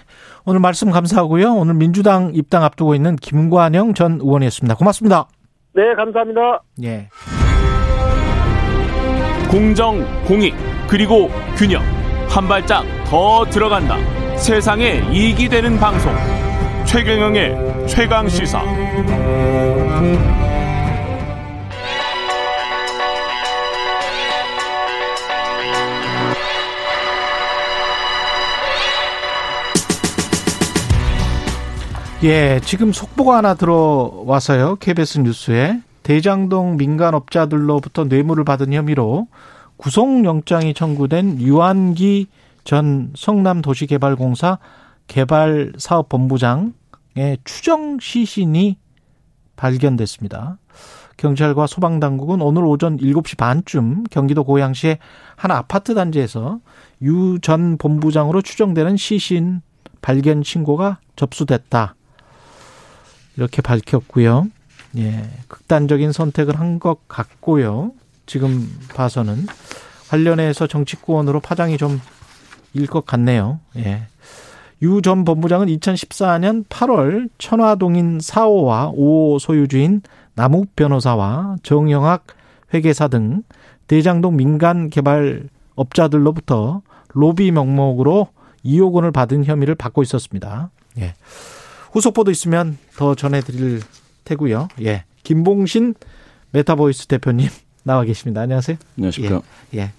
오늘 말씀 감사하고요. 오늘 민주당 입당 앞두고 있는 김관영 전 의원이었습니다. 고맙습니다. 네, 감사합니다. 예. 공정, 공익, 그리고 균형. 한 발짝 더 들어간다. 세상에 이익이 되는 방송. 최경영의 최강 시사. 예, 지금 속보가 하나 들어와서요. KBS 뉴스에 대장동 민간업자들로부터 뇌물을 받은 혐의로 구속영장이 청구된 유한기 전 성남도시개발공사 개발사업본부장의 추정 시신이 발견됐습니다. 경찰과 소방당국은 오늘 오전 7시 반쯤 경기도 고양시의 한 아파트 단지에서 유 전 본부장으로 추정되는 시신 발견 신고가 접수됐다. 이렇게 밝혔고요. 예, 극단적인 선택을 한 것 같고요. 지금 봐서는 관련해서 정치권으로 파장이 좀 일 것 같네요. 예. 유 전 본부장은 2014년 8월 천화동인 4호와 5호 소유주인 남욱 변호사와 정영학 회계사 등 대장동 민간 개발 업자들로부터 로비 명목으로 2억 원을 받은 혐의를 받고 있었습니다. 예. 후속 보도 있으면 더 전해드릴 테고요. 예. 김봉신 메타보이스 대표님 나와 계십니다. 안녕하세요. 안녕하십니까. 예. 예.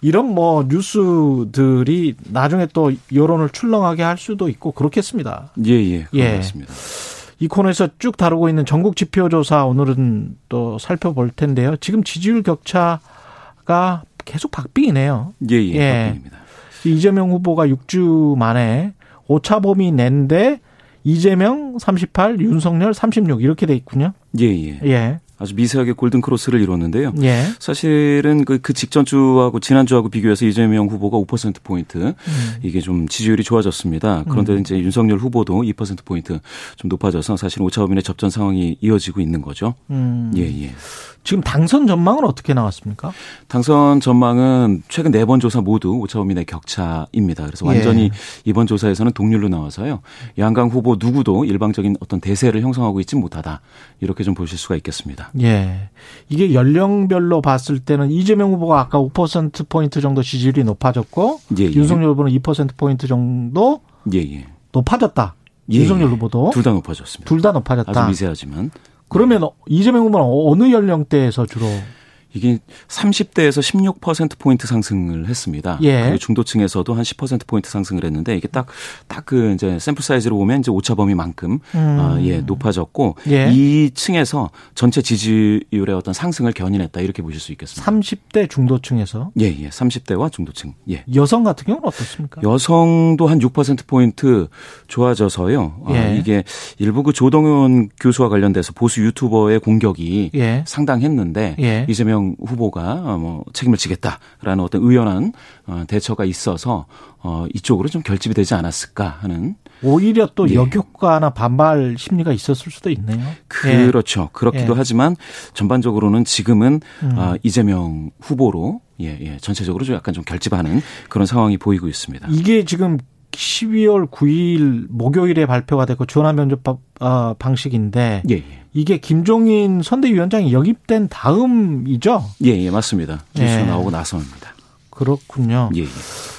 이런 뭐 뉴스들이 나중에 또 여론을 출렁하게 할 수도 있고 그렇겠습니다. 예, 예. 예. 그렇습니다. 이 코너에서 쭉 다루고 있는 전국 지표조사 오늘은 또 살펴볼 텐데요. 지금 지지율 격차가 계속 박빙이네요. 예, 예. 예. 박빙입니다. 이재명 후보가 6주 만에 오차범위 낸데 이재명 38, 윤석열 36 이렇게 돼 있군요. 예, 예. 예. 아주 미세하게 골든 크로스를 이뤘는데요. 예. 사실은 그, 그 직전 주하고 지난 주하고 비교해서 이재명 후보가 5% 포인트 음. 이게 좀 지지율이 좋아졌습니다. 그런데 음. 이제 윤석열 후보도 2% 포인트 좀 높아져서 사실 오차범위의 접전 상황이 이어지고 있는 거죠. 음. 예, 예. 지금 당선 전망은 어떻게 나왔습니까? 당선 전망은 최근 네 번 조사 모두 오차범위 내 격차입니다. 그래서 예. 완전히 이번 조사에서는 동률로 나와서요. 양강 후보 누구도 일방적인 어떤 대세를 형성하고 있지 못하다. 이렇게 좀 보실 수가 있겠습니다. 예. 이게 연령별로 봤을 때는 이재명 후보가 아까 5%포인트 정도 지지율이 높아졌고, 예, 예. 윤석열 후보는 2%포인트 정도 예, 예. 높아졌다. 예, 윤석열 예. 후보도. 둘 다 높아졌습니다. 둘 다 높아졌다. 아주 미세하지만 그러면 이재명 후보는 어느 연령대에서 주로 이게 30대에서 16% 포인트 상승을 했습니다. 예. 그리고 중도층에서도 한 10% 포인트 상승을 했는데 이게 딱 딱 그 이제 샘플 사이즈로 보면 이제 오차 범위만큼 음. 아, 예, 높아졌고 예. 이 층에서 전체 지지율의 어떤 상승을 견인했다 이렇게 보실 수 있겠습니다. 30대 중도층에서 예, 예. 30대와 중도층. 예. 여성 같은 경우는 어떻습니까? 여성도 한 6% 포인트 좋아져서요. 아, 예. 이게 일부 그 조동현 교수와 관련돼서 보수 유튜버의 공격이 예. 상당했는데 예. 이재명 이재명 후보가 어, 뭐 책임을 지겠다라는 어떤 의연한 어, 대처가 있어서 어, 이쪽으로 좀 결집이 되지 않았을까 하는 오히려 또 예. 역효과나 반발 심리가 있었을 수도 있네요. 그렇죠. 그렇기도 예. 하지만 전반적으로는 지금은 음. 어, 이재명 후보로 예, 예, 전체적으로 좀 약간 좀 결집하는 그런 상황이 보이고 있습니다. 이게 지금 12월 9일 목요일에 발표가 됐고 전화 면접 바- 어, 방식인데 예, 예. 이게 김종인 선대위원장이 영입된 다음이죠. 예, 예, 맞습니다. 뉴스가 예. 나오고 나서입니다. 그렇군요. 예, 예.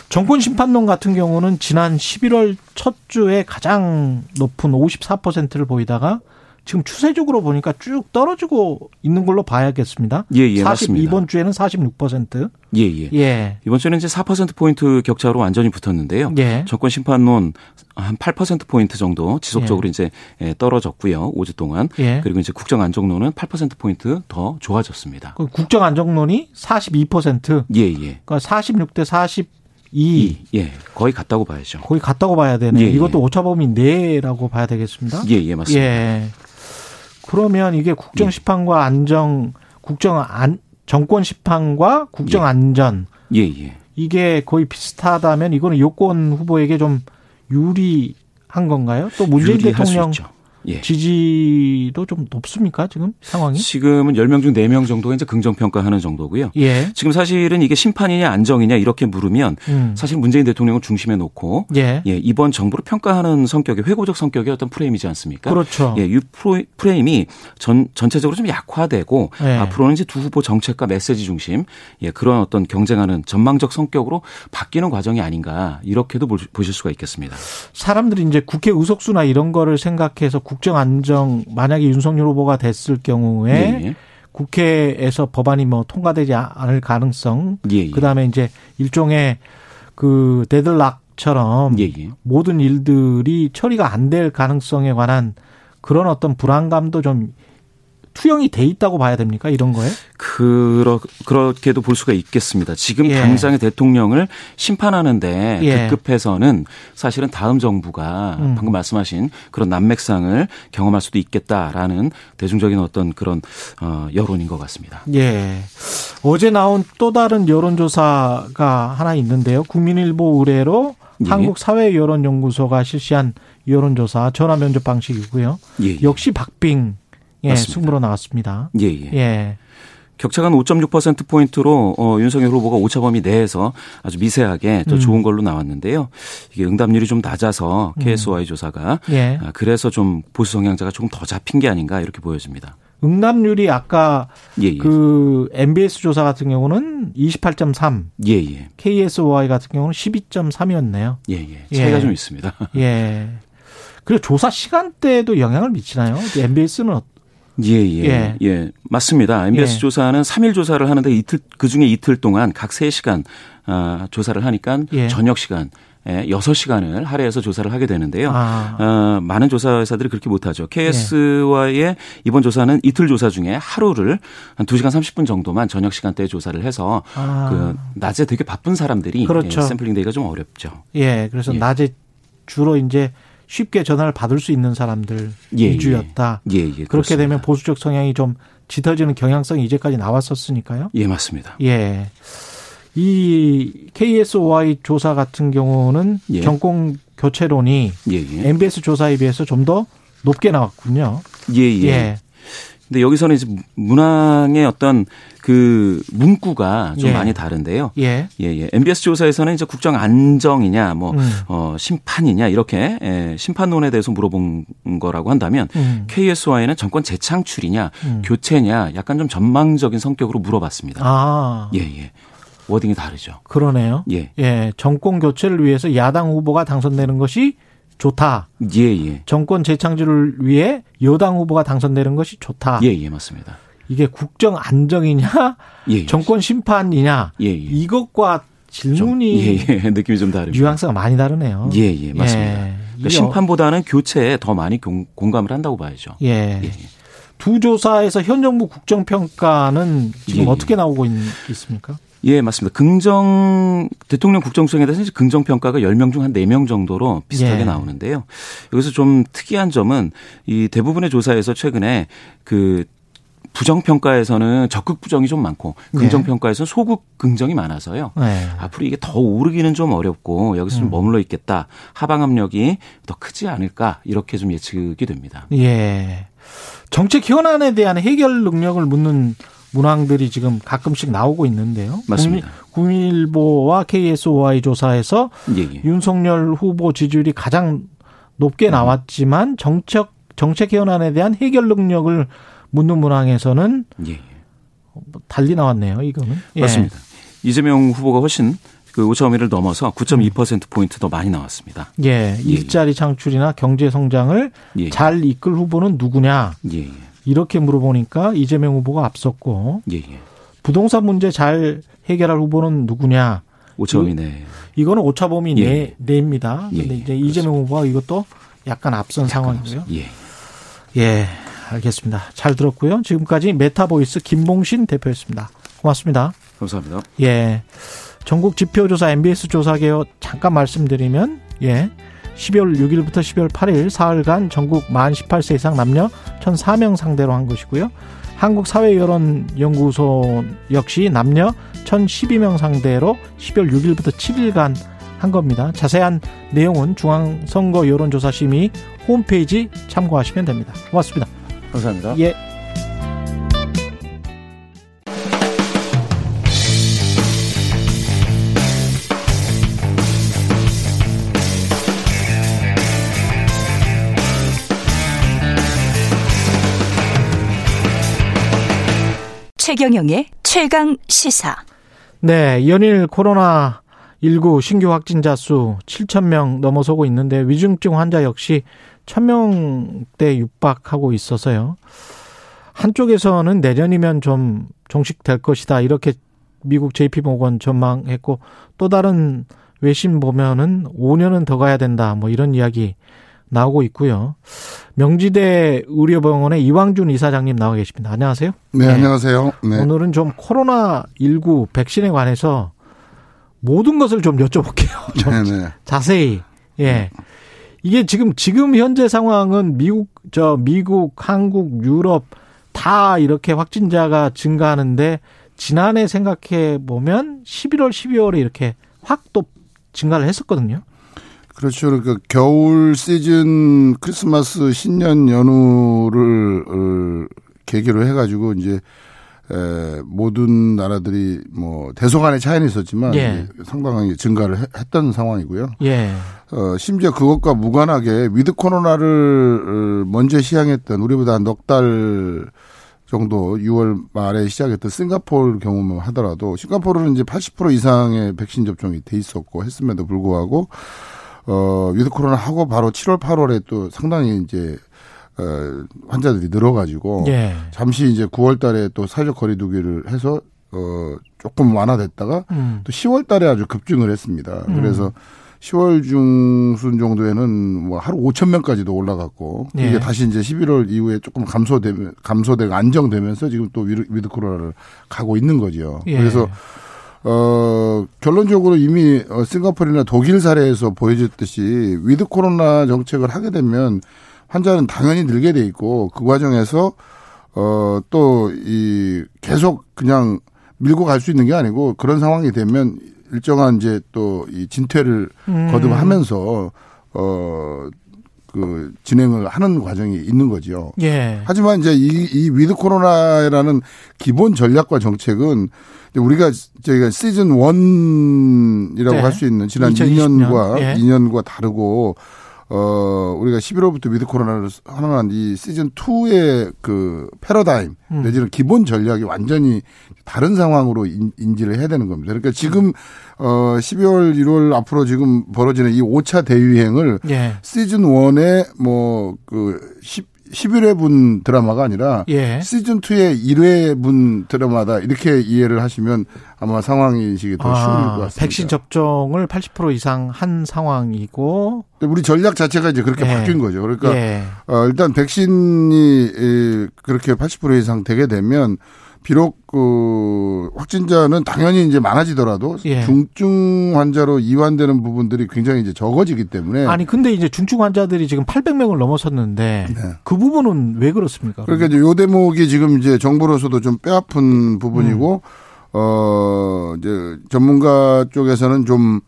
정권 심판론 같은 경우는 지난 11월 첫 주에 가장 높은 54%를 보이다가 지금 추세적으로 보니까 쭉 떨어지고 있는 걸로 봐야겠습니다. 예, 예, 맞습니다. 42번 주에는 46%. 예, 예. 예. 이번 주에는 이제 4%포인트 격차로 완전히 붙었는데요. 예. 정권 심판론 한 8%포인트 정도 지속적으로 이제 예, 떨어졌고요. 5주 동안. 예. 그리고 이제 국정 안정론은 8%포인트 더 좋아졌습니다. 그 국정 안정론이 42%. 예, 예. 그러니까 46대 42. 이, 예. 거의 같다고 봐야죠. 거의 같다고 봐야 되네요. 예, 예. 이것도 오차범위 내라고 봐야 되겠습니다. 예, 예, 맞습니다. 예. 그러면 이게 국정 예. 심판과 안정, 국정 안, 정권 심판과 국정 안전 예, 예. 이게 거의 비슷하다면 이거는 요건 후보에게 좀 유리한 건가요? 또 문재인 대통령. 예. 지지도 좀 높습니까 지금 상황이? 지금은 10명 중 4명 정도가 이제 긍정 평가하는 정도고요. 예. 지금 사실은 이게 심판이냐 안정이냐 이렇게 물으면 음. 사실 문재인 대통령을 중심에 놓고 예. 예, 이번 정부를 평가하는 성격의 회고적 성격의 어떤 프레임이지 않습니까? 그렇죠. 예, 이 프레임이 전 전체적으로 좀 약화되고 예. 앞으로는 이제 두 후보 정책과 메시지 중심 예, 그런 어떤 경쟁하는 전망적 성격으로 바뀌는 과정이 아닌가 이렇게도 볼- 보실 수가 있겠습니다. 사람들이 이제 국회 의석수나 이런 거를 생각해서 국정 안정 만약에 윤석열 후보가 됐을 경우에 예, 국회에서 법안이 뭐 통과되지 않을 가능성 예, 예. 그다음에 이제 일종의 그 데들락처럼 예, 예. 모든 일들이 처리가 안 될 가능성에 관한 그런 어떤 불안감도 좀 투영이 돼 있다고 봐야 됩니까? 이런 거에? 그러, 그렇게도 볼 수가 있겠습니다. 지금 예. 당장의 대통령을 심판하는데 예. 급급해서는 사실은 다음 정부가 음. 방금 말씀하신 그런 난맥상을 경험할 수도 있겠다라는 대중적인 어떤 그런 어, 여론인 것 같습니다. 예. 어제 나온 또 다른 여론조사가 하나 있는데요. 국민일보 의뢰로 예. 한국사회여론연구소가 실시한 여론조사 전화 면접 방식이고요. 예, 예. 역시 박빙 예, 맞습니다. 승부로 나왔습니다. 예, 예. 예. 격차가 5.6% 포인트로 어, 윤석열 후보가 오차범위 내에서 아주 미세하게 더 음. 좋은 걸로 나왔는데요. 이게 응답률이 좀 낮아서 KSY 조사가 예. 아, 그래서 좀 보수 성향자가 조금 더 잡힌 게 아닌가 이렇게 보여집니다. 응답률이 아까 예, 예. 그 MBS 조사 같은 경우는 28.3, 예, 예. KSY 같은 경우는 12.3이었네요. 예, 예. 차이가 예. 좀 있습니다. 예. 그리고 조사 시간대도 영향을 미치나요? MBS는 예, 예. 예. 예. 맞습니다. MBS 예. 조사는 3일 조사를 하는데 이틀 그 중에 이틀 동안 각 3시간 아, 조사를 하니까 예. 저녁 시간 에 6시간을 할애해서 조사를 하게 되는데요. 아. 어, 많은 조사 회사들이 그렇게 못하죠. KS와의 이번 조사는 이틀 조사 중에 하루를 한 2시간 30분 정도만 저녁 시간대에 조사를 해서 아. 그 낮에 되게 바쁜 사람들이 그렇죠. 예, 샘플링 되기가 좀 어렵죠. 예, 그래서 예. 낮에 주로 이제 쉽게 전화를 받을 수 있는 사람들 예, 위주였다. 예, 예. 그렇게 그렇습니다. 되면 보수적 성향이 좀 짙어지는 경향성이 이제까지 나왔었으니까요. 예, 맞습니다. 예. 이 KSOI 조사 같은 경우는 예. 정권 교체론이 예, 예. MBS 조사에 비해서 좀 더 높게 나왔군요. 예, 예. 예. 근데 여기서는 이제 문항의 어떤 그 문구가 좀 예. 많이 다른데요. 예. 예, 예. MBS 조사에서는 이제 국정 안정이냐, 뭐, 음. 어, 심판이냐, 이렇게, 예, 심판론에 대해서 물어본 거라고 한다면, 음. KSY는 정권 재창출이냐, 음. 교체냐, 약간 좀 전망적인 성격으로 물어봤습니다. 아. 예, 예. 워딩이 다르죠. 그러네요. 예. 예. 정권 교체를 위해서 야당 후보가 당선되는 것이 좋다. 예, 예. 정권 재창출을 위해 여당 후보가 당선되는 것이 좋다. 예, 예, 맞습니다. 이게 국정 안정이냐, 예, 예. 정권 심판이냐, 예, 예. 이것과 좀, 질문이 예, 예. 느낌이 좀 다릅니다. 뉘앙스가 많이 다르네요. 예, 예, 맞습니다. 예. 그러니까 심판보다는 교체에 더 많이 공, 공감을 한다고 봐야죠. 예. 예, 예. 두 조사에서 현 정부 국정 평가는 지금. 어떻게 나오고 있, 있습니까? 예, 맞습니다. 긍정, 대통령 국정수행에 대해서 긍정평가가 10명 중 한 4명 정도로 비슷하게 예. 나오는데요. 여기서 좀 특이한 점은 이 대부분의 조사에서 최근에 그 부정 평가에서는 적극 부정이 좀 많고 긍정 평가에서는 소극 긍정이 많아서요. 네. 앞으로 이게 더 오르기는 좀 어렵고 여기서 좀 음. 머물러 있겠다. 하방 압력이 더 크지 않을까 이렇게 좀 예측이 됩니다. 예. 정책 현안에 대한 해결 능력을 묻는 문항들이 지금 가끔씩 나오고 있는데요. 맞습니다. 국민, 국민일보와 KSOI 조사에서 예, 예. 윤석열 후보 지지율이 가장 높게 나왔지만 정책 정책 현안에 대한 해결 능력을 묻는 문항에서는 예, 예. 달리 나왔네요. 이거는 예. 맞습니다. 이재명 후보가 훨씬 그 오차범위를 넘어서 9.2% 포인트 더 많이 나왔습니다. 예, 일자리 창출이나 경제 성장을 예. 잘 이끌 후보는 누구냐 예, 예. 이렇게 물어보니까 이재명 후보가 앞섰고 예, 예. 부동산 문제 잘 해결할 후보는 누구냐 오차범위 내. 이거는 오차범위 예. 내 내입니다. 예, 근데 예, 이제 이재명 후보가 이것도 약간 앞선 상황이고요. 예. 예, 알겠습니다. 잘 들었고요. 지금까지 메타보이스 김봉신 대표였습니다. 고맙습니다. 감사합니다. 예. 전국 지표조사 MBS 조사 개요 잠깐 말씀드리면 예. 12월 6일부터 12월 8일 사흘간 전국 만 18세 이상 남녀 1,004명 상대로 한 것이고요. 한국사회여론연구소 역시 남녀 1,012명 상대로 12월 6일부터 7일간 한 겁니다. 자세한 내용은 중앙선거 여론조사심의 홈페이지 참고하시면 됩니다. 고맙습니다. 감사합니다. 예. 최경영의 최강 시사. 네, 연일 코로나 19 신규 확진자 수 7천 명 넘어서고 있는데 위중증 환자 역시 1,000명대 육박하고 있어서요. 한쪽에서는 내년이면 좀 종식될 것이다 이렇게 미국 JP 모건 전망했고 또 다른 외신 보면은 5년은 더 가야 된다 뭐 이런 이야기 나오고 있고요. 명지대 의료병원의 이왕준 이사장님 나와 계십니다. 안녕하세요. 네, 안녕하세요. 네. 오늘은 좀 코로나 19 백신에 관해서 모든 것을 좀 여쭤볼게요. 좀 네네. 자세히. 예. 이게 지금 지금 현재 상황은 미국 저 미국, 한국, 유럽 다 이렇게 확진자가 증가하는데 지난해 생각해 보면 11월, 12월에 이렇게 확 또 증가를 했었거든요. 그렇죠. 그러니까 겨울 시즌 크리스마스 신년 연휴를 어, 계기로 해가지고 이제 에, 모든 나라들이 뭐 대소간의 차이는 있었지만 예. 상당히 증가를 해- 했던 상황이고요. 예. 어, 심지어 그것과 무관하게 with 코로나를 어, 먼저 시행했던 우리보다 넉달 정도 6월 말에 시작했던 싱가포르 경우만 하더라도 싱가포르는 이제 80% 이상의 백신 접종이 돼 있었고 했음에도 불구하고 어, with 코로나 하고 바로 7월 8월에 또 상당히 이제 어, 환자들이 늘어가지고 예. 잠시 이제 9월 달에 또 사회적 거리두기를 해서 어, 조금 완화됐다가 음. 또 10월 달에 아주 급증을 했습니다. 음. 그래서 10월 중순 정도에는 뭐 하루 5천 명까지도 올라갔고 예. 이게 다시 이제 11월 이후에 조금 감소되면 감소되고 안정되면서 지금 또 with, with 코로나를 가고 있는 거죠. 예. 그래서 어 결론적으로 이미 어, 싱가포르나 독일 사례에서 보여줬듯이 with 코로나 정책을 하게 되면 환자는 당연히 늘게 돼 있고 그 과정에서 어 또 이 계속 그냥 밀고 갈 수 있는 게 아니고 그런 상황이 되면 일정한 이제 또 이 진퇴를 음. 거듭하면서 어 그 진행을 하는 과정이 있는 거죠. 예. 하지만 이제 이, 이 with 코로나라는 기본 전략과 정책은 우리가 저희가 시즌 one이라고 네. 할수 있는 지난 2020 년. 2년과 예. 2년과 다르고 어 우리가 11월부터 with 코로나를 하는 이 시즌 2의 그 패러다임 음. 내지는 기본 전략이 완전히 다른 상황으로 인, 인지를 해야 되는 겁니다. 그러니까 지금 어 12월 1월 앞으로 지금 벌어지는 이 5차 대유행을 예. 시즌 1의 뭐그 11회분 드라마가 아니라 예. 시즌 2의 1회분 드라마다 이렇게 이해를 하시면 아마 상황 인식이 더 쉬울 것 아, 같습니다. 백신 접종을 80% 이상 한 상황이고 우리 전략 자체가 이제 그렇게 예. 바뀐 거죠. 그러니까 예. 어, 일단 백신이 에, 그렇게 80% 이상 되게 되면 비록 그 확진자는 당연히 이제 많아지더라도 예. 중증 환자로 이환되는 부분들이 굉장히 이제 적어지기 때문에 아니 근데 이제 중증 환자들이 지금 800명을 넘어섰는데 네. 그 부분은 왜 그렇습니까? 그러니까 이제 요 대목이 지금 이제 정부로서도 좀 뼈아픈 부분이고 어 이제 전문가 쪽에서는 좀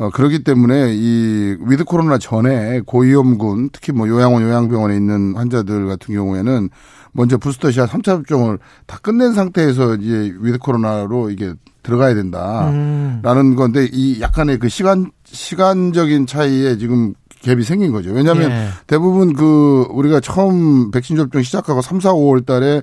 어, 그렇기 때문에 이 with 코로나 전에 고위험군 특히 뭐 요양원 요양병원에 있는 환자들 같은 경우에는 먼저 booster shot 3차 접종을 다 끝낸 상태에서 이제 with 코로나로 이게 들어가야 된다. 음. 라는 건데 이 약간의 그 시간 시간적인 차이에 지금 갭이 생긴 거죠. 왜냐하면 예. 대부분 그 우리가 처음 백신 접종 시작하고 3, 4, 5월 달에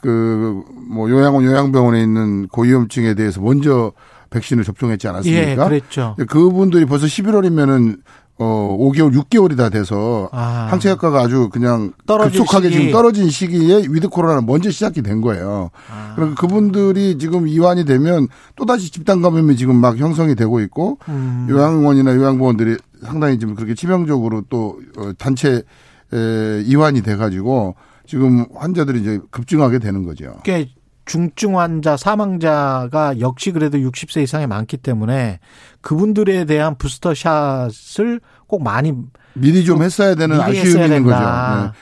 그 뭐 요양원 요양병원에 있는 고위험층에 대해서 먼저 백신을 접종했지 예, 않았습니까? 그랬죠. 그분들이 벌써 11월이면은 어 5개월, 6개월이 다 돼서 아. 항체 효과가 아주 그냥 급속하게 시기. 지금 떨어진 시기에 with 코로나는 먼저 시작이 된 거예요. 아. 그러니까 그분들이 지금 이환이 되면 또 다시 집단 감염이 지금 막 형성이 되고 있고 음. 요양원이나 요양보원들이 상당히 지금 그렇게 치명적으로 또 어, 단체 에, 이완이 돼 가지고 지금 환자들이 이제 급증하게 되는 거죠. 꽤 중증 환자 사망자가 역시 그래도 60세 이상이 많기 때문에 그분들에 대한 부스터 샷을 꼭 많이 미리 좀 했어야 되는 미리 아쉬움이 했어야 있는 거죠.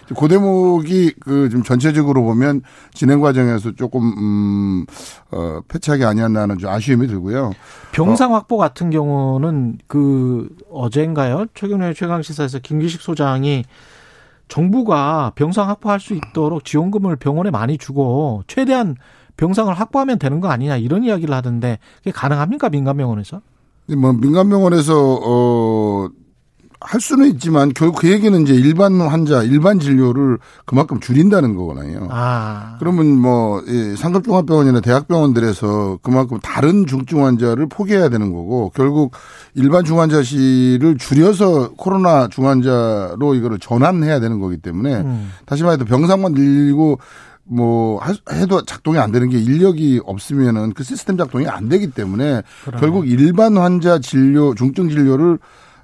네. 그 대목이 그 좀 전체적으로 보면 진행 과정에서 조금 음, 어, 패착이 아니었나는 좀 아쉬움이 들고요. 병상 확보 같은 경우는 그 어젠가요? 최경련 최강 시사에서 김기식 소장이 정부가 병상 확보할 수 있도록 지원금을 병원에 많이 주고 최대한 병상을 확보하면 되는 거 아니냐 이런 이야기를 하던데 그게 가능합니까 민간 병원에서? 뭐 민간 병원에서 어. 할 수는 있지만 결국 그 얘기는 이제 일반 환자, 일반 진료를 그만큼 줄인다는 거거든요. 아, 그러면 뭐이 상급종합병원이나 대학병원들에서 그만큼 다른 중증 환자를 포기해야 되는 거고 결국 일반 중환자실을 줄여서 코로나 중환자로 이거를 전환해야 되는 거기 때문에 음. 다시 말해서 병상만 늘리고 뭐 할- 해도 작동이 안 되는 게 인력이 없으면은 그 시스템 작동이 안 되기 때문에 그러네. 결국 일반 환자 진료 중증 진료를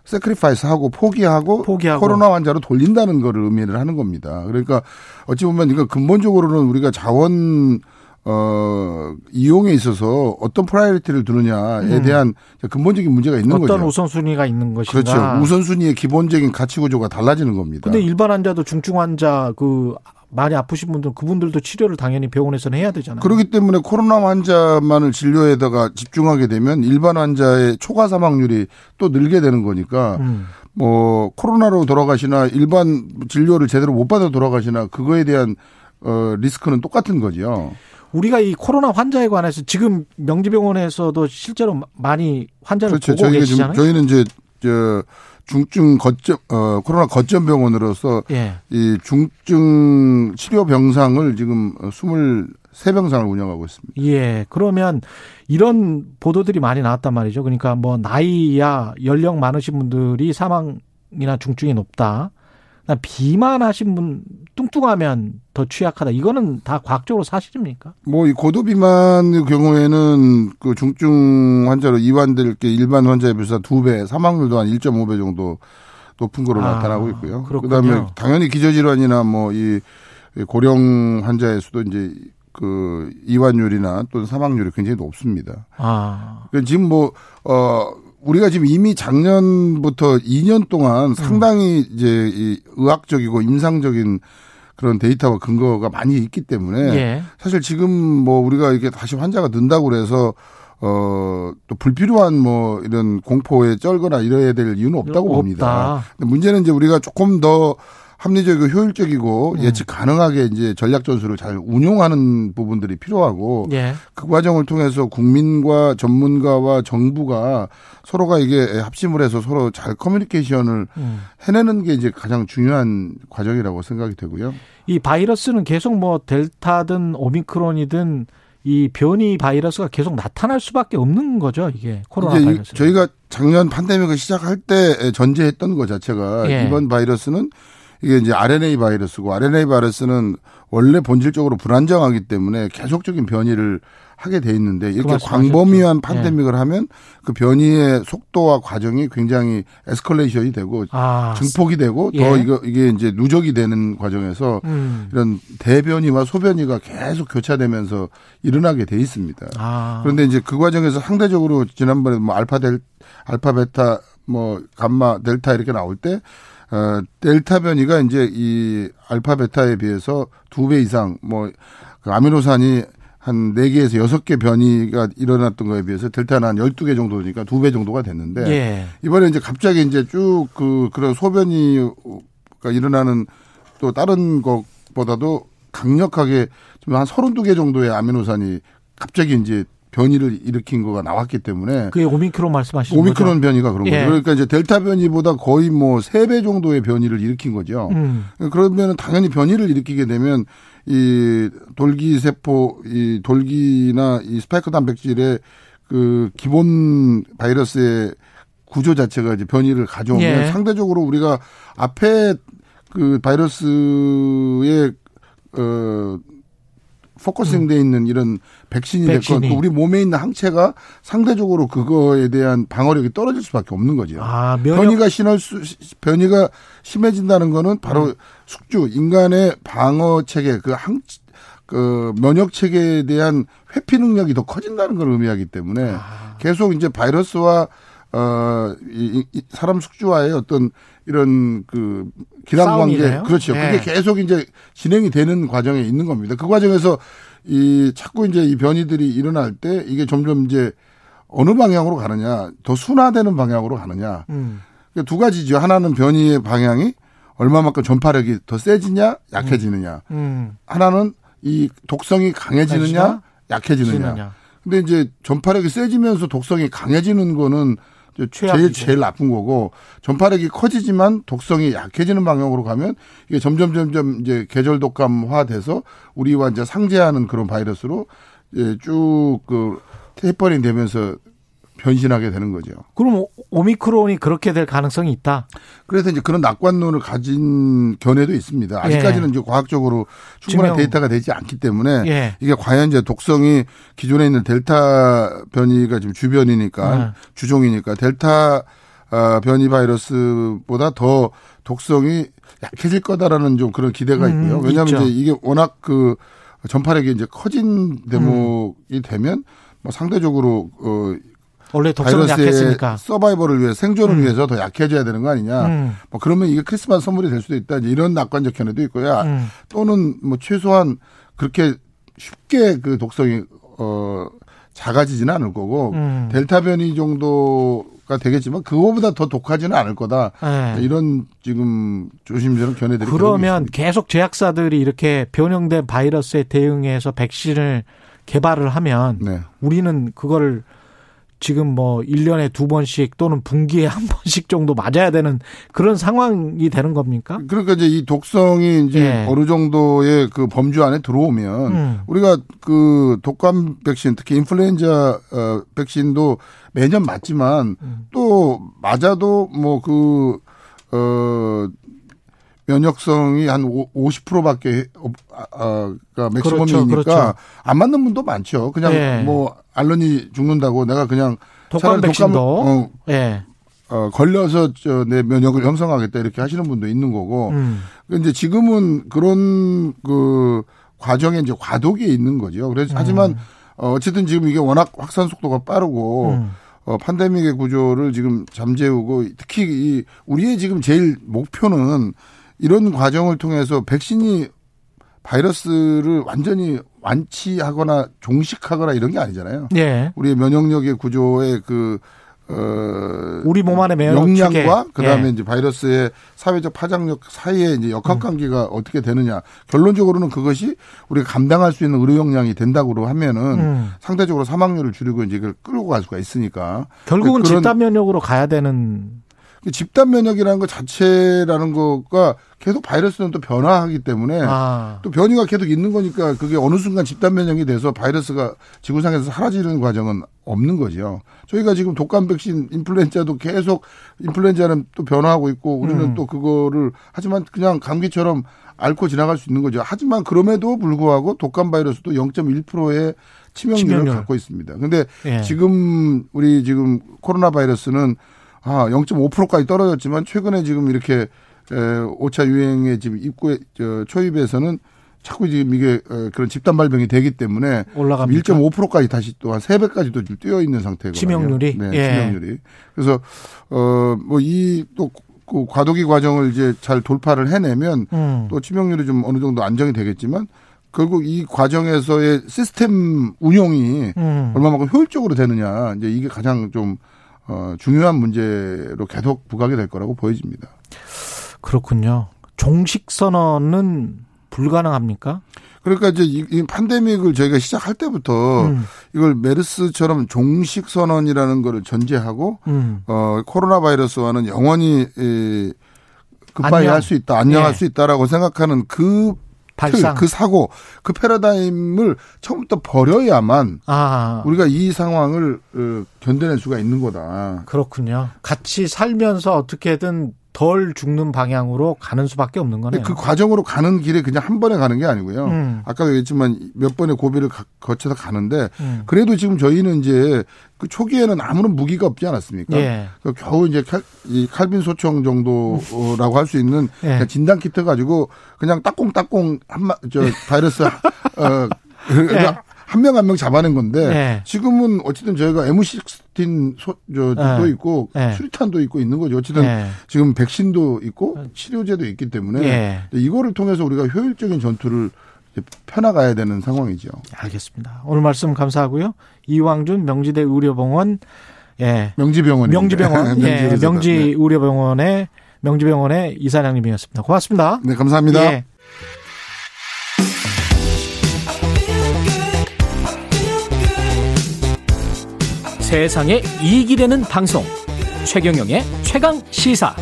sacrifice 하고 포기하고, 포기하고. 코로나 환자로 돌린다는 거를 의미를 하는 겁니다. 그러니까 어찌 보면 이거 근본적으로는 우리가 자원 어 이용에 있어서 어떤 priority를 두느냐에 음. 대한 근본적인 문제가 있는 어떤 거죠. 우선순위가 있는 것인가? 그렇죠. 우선순위의 기본적인 가치 구조가 달라지는 겁니다. 근데 일반 환자도 중증 환자 그 많이 아프신 분들 그분들도 치료를 당연히 병원에서는 해야 되잖아요. 그렇기 때문에 코로나 환자만을 진료에다가 집중하게 되면 일반 환자의 초과 사망률이 또 늘게 되는 거니까 음. 뭐 코로나로 돌아가시나 일반 진료를 제대로 못 받아 돌아가시나 그거에 대한 어 리스크는 똑같은 거죠. 우리가 이 코로나 환자에 관해서 지금 명지병원에서도 실제로 많이 환자를 그렇죠. 보고 저희가 계시잖아요. 지금 저희는 이제 저 중증 거점 어 코로나 거점 병원으로서 예. 이 중증 치료 병상을 지금 23 병상을 운영하고 있습니다. 예. 그러면 이런 보도들이 많이 나왔단 말이죠. 그러니까 뭐 나이야 연령 많으신 분들이 사망이나 중증이 높다. 비만하신 분 뚱뚱하면 더 취약하다. 이거는 다 과학적으로 사실입니까? 뭐 이 고도 비만의 경우에는 그 중증 환자로 이완될 게 일반 환자에 비해서 두 배, 사망률도 한 1.5배 정도 높은 거로 아, 나타나고 있고요. 그렇군요. 그다음에 당연히 기저질환이나 뭐 이 고령 환자에서도 이제 그 이완율이나 또는 사망률이 굉장히 높습니다. 아. 그러니까 지금 뭐, 어, 우리가 지금 이미 작년부터 2년 동안 상당히 이제 이 의학적이고 임상적인 그런 데이터와 근거가 많이 있기 때문에 예. 사실 지금 뭐 우리가 이게 다시 환자가 는다고 그래서 어, 또 불필요한 뭐 이런 공포에 쩔거나 이래야 될 이유는 없다고 없다. 봅니다. 근데 문제는 이제 우리가 조금 더 합리적이고 효율적이고 음. 예측 가능하게 이제 전략 전술을 잘 운용하는 부분들이 필요하고 예. 그 과정을 통해서 국민과 전문가와 정부가 서로가 이게 합심을 해서 서로 잘 커뮤니케이션을 음. 해내는 게 이제 가장 중요한 과정이라고 생각이 되고요. 이 바이러스는 계속 뭐 델타든 오미크론이든 이 변이 바이러스가 계속 나타날 수밖에 없는 거죠, 이게 코로나 바이러스. 저희가 작년 팬데믹을 시작할 때 전제했던 것 자체가 예. 이번 바이러스는 이게 이제 RNA 바이러스고 RNA 바이러스는 원래 본질적으로 불안정하기 때문에 계속적인 변이를 하게 돼 있는데 이렇게 말씀하셨죠. 광범위한 예. 팬데믹을 하면 그 변이의 속도와 과정이 굉장히 에스컬레이션이 되고 아, 증폭이 되고 예. 더 이거 이게 이제 누적이 되는 과정에서 음. 이런 대변이와 소변이가 계속 교차되면서 일어나게 돼 있습니다. 아. 그런데 이제 그 과정에서 상대적으로 지난번에 뭐 알파 델 알파 베타 뭐 감마 델타 이렇게 나올 때 어, 델타 변이가 이제 이 알파 베타에 비해서 두 배 이상 뭐 그 아미노산이 한 네개에서 여섯 개 변이가 일어났던 거에 비해서 델타는 한 12개 정도니까 두 배 정도가 됐는데 예. 이번에 이제 갑자기 이제 쭉 그 그런 소변이가 일어나는 또 다른 것보다도 강력하게 지금 한 32개 정도의 아미노산이 갑자기 이제 변이를 일으킨 거가 나왔기 때문에 그게 오미크론 말씀하시는 오미크론 거죠? 변이가 그런 예. 거죠. 그러니까 이제 델타 변이보다 거의 뭐 세 배 정도의 변이를 일으킨 거죠. 음. 그러면 당연히 변이를 일으키게 되면 이 돌기 세포, 이 돌기나 이 스파이크 단백질의 그 기본 바이러스의 구조 자체가 이제 변이를 가져오면 예. 상대적으로 우리가 앞에 그 바이러스의 어 focusing 돼 있는 이런 백신이 됐건 음. 백신이. 또 우리 몸에 있는 항체가 상대적으로 그거에 대한 방어력이 떨어질 수밖에 없는 거죠. 아, 면역 변이가 심할 수 변이가 심해진다는 거는 음. 바로 숙주 인간의 방어 체계 그 항 그 면역 체계에 대한 회피 능력이 더 커진다는 걸 의미하기 때문에 아. 계속 이제 바이러스와 어 이 이 사람 숙주와의 어떤 이런 그 기란 관계. 그렇죠. 예. 그게 계속 이제 진행이 되는 과정에 있는 겁니다. 그 과정에서 이 자꾸 이제 이 변이들이 일어날 때 이게 점점 이제 어느 방향으로 가느냐, 더 순화되는 방향으로 가느냐. 음. 그두 가지죠. 하나는 변이의 방향이 얼마만큼 전파력이 더 세지냐, 약해지느냐. 음. 하나는 이 독성이 강해지느냐, 약해지느냐. 지느냐. 근데 이제 전파력이 세지면서 독성이 강해지는 거는 이 제 제일. 제일 나쁜 거고 전파력이 커지지만 독성이 약해지는 방향으로 가면 이게 점점 점점 이제 계절 독감화돼서 우리와 이제 상제하는 그런 바이러스로 이제 쭉그 테이퍼링 되면서 변신하게 되는 거죠. 그럼 오- 오미크론이 그렇게 될 가능성이 있다. 그래서 이제 그런 낙관론을 가진 견해도 있습니다. 아직까지는 이제 과학적으로 충분한 예. 증명. 데이터가 되지 않기 때문에 예. 이게 과연 이제 독성이 기존에 있는 델타 변이가 지금 주변이니까 네. 주종이니까 델타 아, 변이 바이러스보다 더 독성이 약해질 거다라는 좀 그런 기대가 음, 있고요. 왜냐하면 있죠. 이제 이게 워낙 그 전파력이 이제 커진 대목이 되면 뭐 상대적으로 어 원래 독성은 약했으니까. 서바이벌을 위해 생존을 음. 위해서 더 약해져야 되는 거 아니냐. 음. 뭐 그러면 이게 크리스마스 선물이 될 수도 있다. 이런 낙관적 견해도 있고요. 음. 또는 뭐 최소한 그렇게 쉽게 그 독성이 어 작아지지는 않을 거고 음. 델타 변이 정도가 되겠지만 그거보다 더 독하지는 않을 거다. 예. 이런 지금 조심스러운 견해들이 그러면 계속 제약사들이 이렇게 변형된 바이러스에 대응해서 백신을 개발을 하면 네. 우리는 그거를 지금 뭐 1년에 두 번씩 또는 분기에 한 번씩 정도 맞아야 되는 그런 상황이 되는 겁니까? 그러니까 이제 이 독성이 이제 예. 어느 정도의 그 범주 안에 들어오면 음. 우리가 그 독감 백신 특히 인플루엔자 어 백신도 매년 맞지만 음. 또 맞아도 뭐그 어 면역성이 한 50%밖에 아가 맥시멈이니까 그렇죠, 그렇죠. 안 맞는 분도 많죠. 그냥 예. 뭐 알러니 죽는다고 내가 그냥 독감 백신도 독감을, 예. 어, 어, 걸려서 저 내 면역을 형성하겠다 이렇게 하시는 분도 있는 거고. 음. 근데 지금은 그런 그 과정에 이제 과도기에 있는 거죠. 그래서 음. 하지만 어, 어쨌든 지금 이게 워낙 확산 속도가 빠르고 음. 어, 판데믹의 구조를 지금 잠재우고 특히 이 우리의 지금 제일 목표는 이런 과정을 통해서 백신이 바이러스를 완전히 완치하거나 종식하거나 이런 게 아니잖아요. 예. 우리의 면역력의 구조의 그, 어, 우리 몸 안에 면역 역량과 체계. 그 다음에 예. 이제 바이러스의 사회적 파장력 사이에 이제 음. 역학 관계가 어떻게 되느냐. 결론적으로는 그것이 우리가 감당할 수 있는 의료 역량이 된다고 하면은 음. 상대적으로 사망률을 줄이고 이제 이걸 끌고 갈 수가 있으니까. 결국은 집단 면역으로 가야 되는 그 집단 면역이라는 것 자체라는 거가 계속 바이러스는 또 변화하기 때문에 아. 또 변이가 계속 있는 거니까 그게 어느 순간 집단 면역이 돼서 바이러스가 지구상에서 사라지는 과정은 없는 거죠. 저희가 지금 독감 백신 인플루엔자도 계속 인플루엔자는 또 변화하고 있고 우리는 음. 또 그거를 하지만 그냥 감기처럼 앓고 지나갈 수 있는 거죠. 하지만 그럼에도 불구하고 독감 바이러스도 0.1%의 치명률을 치명률. 갖고 있습니다. 근데 예. 지금 우리 지금 코로나 바이러스는 아 0.5%까지 떨어졌지만 최근에 지금 이렇게 에, 5차 유행의 지금 입구에 저 초입에서는 자꾸 지금 이게 어, 그런 집단 발병이 되기 때문에 올라갑니까? 1.5%까지 다시 또 한 3배까지도 지금 뛰어 있는 상태거든요. 치명률이? 네, 예. 치명률이. 그래서 어뭐 이또 그 과도기 과정을 이제 잘 돌파를 해내면 음. 또 치명률이 좀 어느 정도 안정이 되겠지만 결국 이 과정에서의 시스템 운용이 음. 얼마만큼 효율적으로 되느냐 이제 이게 가장 좀 어, 중요한 문제로 계속 부각이 될 거라고 보여집니다. 그렇군요. 종식 선언은 불가능합니까? 그러니까 이제 이, 이 팬데믹을 저희가 시작할 때부터 음. 이걸 메르스처럼 종식 선언이라는 거를 전제하고 음. 어 코로나 바이러스와는 영원히 에, 굿바이 안녕. 할수 있다, 안녕할 예. 수 있다라고 생각하는 그 발상. 틀, 그 사고, 그 패러다임을 처음부터 버려야만 아, 우리가 이 상황을 어, 견뎌낼 수가 있는 거다. 그렇군요. 같이 살면서 어떻게든 덜 죽는 방향으로 가는 수밖에 없는 거네요. 그 과정으로 가는 길에 그냥 한 번에 가는 게 아니고요. 음. 아까도 얘기했지만 몇 번의 고비를 가- 거쳐서 가는데 음. 그래도 지금 저희는 이제 그 초기에는 아무런 무기가 없지 않았습니까? 예. 그 겨우 이제 칼, 이 칼빈 소총 정도라고 할 수 있는 예. 진단 키트 가지고 그냥 따꽁따꽁 한마 저 바이러스 어 예. 한명 한명 잡아낸 건데 예. 지금은 어쨌든 저희가 M16 소, 저도 예. 있고 예. 수리탄도 있고 있는 거죠. 어쨌든 예. 지금 백신도 있고 치료제도 있기 때문에 예. 이거를 통해서 우리가 효율적인 전투를 펴나가야 되는 상황이죠. 알겠습니다. 오늘 말씀 감사하고요. 이왕준 명지대 의료병원 예. 명지병원 명지병원 예. 명지 네. 의료병원의 명지병원의 이사장님이었습니다. 고맙습니다. 네, 감사합니다. 예. 세상에 이익이 되는 방송 최경영의 최강 시사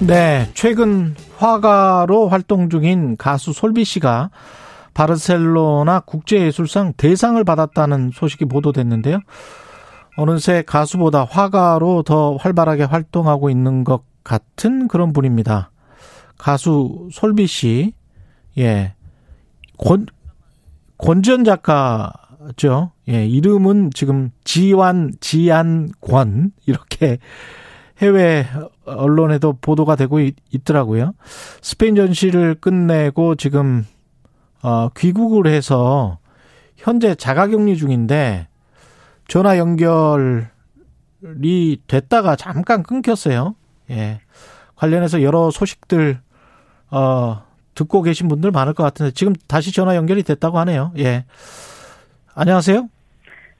네, 최근 화가로 활동 중인 가수 솔비 씨가 바르셀로나 국제예술상 대상을 받았다는 소식이 보도됐는데요. 어느새 가수보다 화가로 더 활발하게 활동하고 있는 것 같은 그런 분입니다. 가수 솔비 씨, 예, 권, 권지현 작가죠. 예, 이름은 지금 지완, 지안권, 이렇게 해외 언론에도 보도가 되고 있, 있더라고요. 스페인 전시를 끝내고 지금 어, 귀국을 해서 현재 자가격리 중인데 전화 연결이 됐다가 잠깐 끊겼어요. 예. 관련해서 여러 소식들 어, 듣고 계신 분들 많을 것 같은데 지금 다시 전화 연결이 됐다고 하네요. 예. 안녕하세요.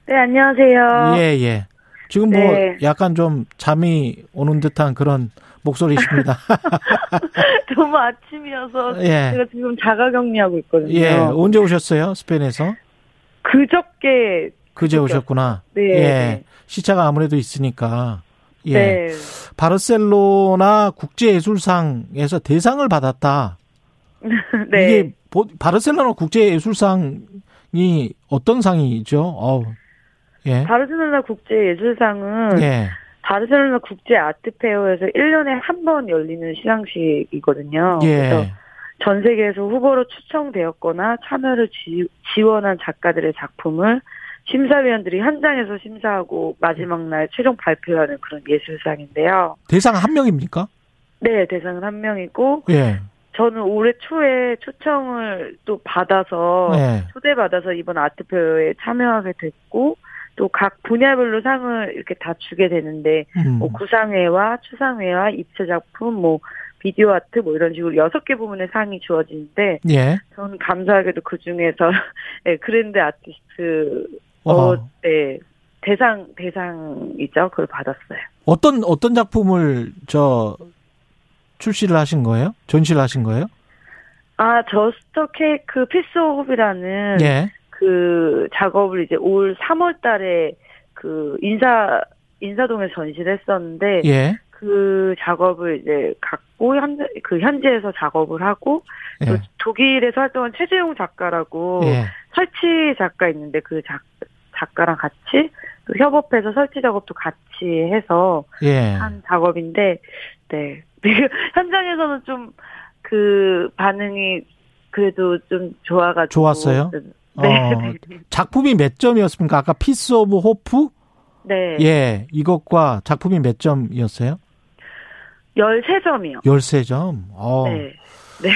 네, 안녕하세요. 예, 예. 지금 뭐 네. 약간 좀 잠이 오는 듯한 그런 목소리십니다. 너무 아침이어서 예. 제가 지금 자가격리하고 있거든요. 예. 언제 오셨어요? 스페인에서? 그저께 그제 오셨구나. 네. 예. 시차가 아무래도 있으니까. 예. 네. 바르셀로나 국제예술상에서 대상을 받았다. 네. 이게 보- 바르셀로나 국제예술상이 어떤 상이죠? 어우. 예. 바르셀로나 국제예술상은 예. 바르셀로나 국제 아트페어에서 1년에 한 번 열리는 시상식이거든요. 그래서 예. 전 세계에서 후보로 추천되었거나 참여를 지, 지원한 작가들의 작품을 심사위원들이 현장에서 심사하고 마지막 날 최종 발표하는 그런 예술상인데요. 대상 한 명입니까? 네, 대상은 한 명이고 예. 저는 올해 초에 초청을 또 받아서 네. 초대받아서 이번 아트페어에 참여하게 됐고 또 각 분야별로 상을 이렇게 다 주게 되는데 음. 뭐 구상회와 추상회와 입체 작품 뭐 비디오 아트 뭐 이런 식으로 여섯 개 부문의 상이 주어지는데 예. 저는 감사하게도 그 중에서 네, grand artist 어, 어. 네, 대상 대상이죠 그걸 받았어요. 어떤 어떤 작품을 저 출시를 하신 거예요? 전시를 하신 거예요? 아 Just a Cake Piece of라는 예. 그 작업을 이제 올 3월 달에 그 인사 인사동에서 전시를 했었는데 예. 그 작업을 이제 갖고 현재 그 현지에서 작업을 하고 또 예. 독일에서 활동한 최재용 작가라고 예. 설치 작가 있는데 그 작, 작가랑 같이 또 협업해서 설치 작업도 같이 해서 예. 한 작업인데 네 현장에서는 좀 그 반응이 그래도 좀 좋아가지고 좋았어요? 네. 어, 작품이 몇 점이었습니까? 아까 Piece of Hope? 네. 예, 이것과 작품이 몇 점이었어요? 13점이요. 13점. 어. 네. 네.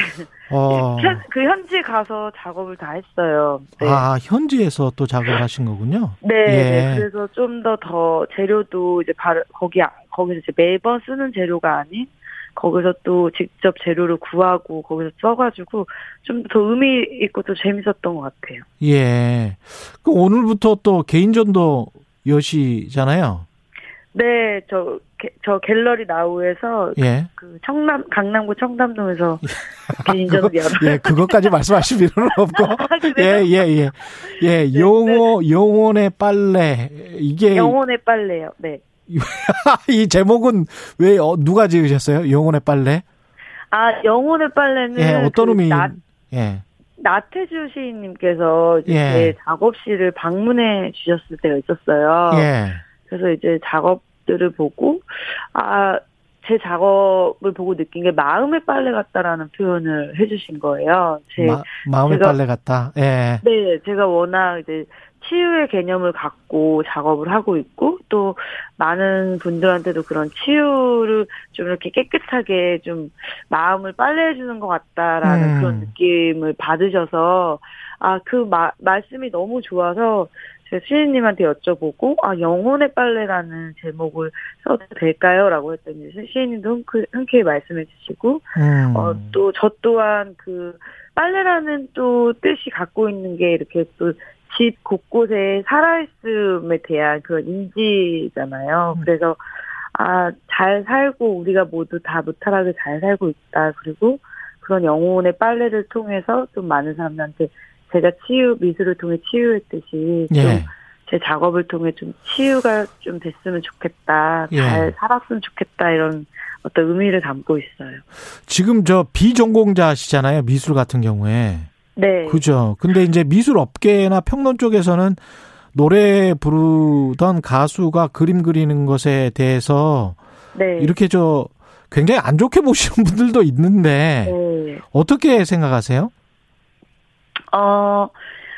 어. 현- 그 현지 가서 작업을 다 했어요. 네. 아, 현지에서 또 작업을 하신 거군요. 네, 예. 네. 그래서 좀 더더 재료도 이제 바로 거기 아- 거기서 이제 매번 쓰는 재료가 아닌 거기서 또 직접 재료를 구하고 거기서 써가지고 좀 더 의미 있고 또 재밌었던 것 같아요. 예. 그 오늘부터 또 개인전도 여시잖아요. 네, 저, 게- 저 갤러리 나우에서 예. 그 청남 강남구 청담동에서 개인전을 열어. 예, 그것까지 말씀하실 필요는 없고. 예, 예, 예. 예, 영호, 영혼의 빨래. 이게. 영혼의 빨래요. 네. 이 제목은 왜, 어, 누가 지으셨어요? 영혼의 빨래? 아 영혼의 빨래는 예, 어떤 그 의미? 나, 예. 나태주 시인님께서 이제 예. 제 작업실을 방문해 주셨을 때가 있었어요. 예. 그래서 이제 작업들을 보고 아 제 작업을 보고 느낀 게 마음의 빨래 같다라는 표현을 해주신 거예요. 제 마, 제가- 빨래 같다. 예. 네, 제가 워낙 이제 치유의 개념을 갖고 작업을 하고 있고 또 많은 분들한테도 그런 치유를 좀 이렇게 깨끗하게 좀 마음을 빨래해 주는 것 같다라는 음. 그런 느낌을 받으셔서 아그 말씀이 너무 좋아서 제가 시인님한테 여쭤보고 아 영혼의 빨래라는 제목을 써도 될까요?라고 했더니 시인님도 흔쾌, 흔쾌히 말씀해 주시고 음. 어, 또 저 또한 그 빨래라는 또 뜻이 갖고 있는 게 이렇게 또 집 곳곳에 살아있음에 대한 그런 인지잖아요. 그래서 아 잘 살고 우리가 모두 다 무탈하게 잘 살고 있다. 그리고 그런 영혼의 빨래를 통해서 좀 많은 사람들한테 제가 치유 미술을 통해 치유했듯이 좀 예. 제 작업을 통해 좀 치유가 좀 됐으면 좋겠다. 예. 잘 살았으면 좋겠다. 이런 어떤 의미를 담고 있어요. 지금 저 비전공자시잖아요. 미술 같은 경우에. 네. 그죠. 근데 이제 미술 업계나 평론 쪽에서는 노래 부르던 가수가 그림 그리는 것에 대해서 네. 이렇게 저 굉장히 안 좋게 보시는 분들도 있는데 네. 어떻게 생각하세요? 어,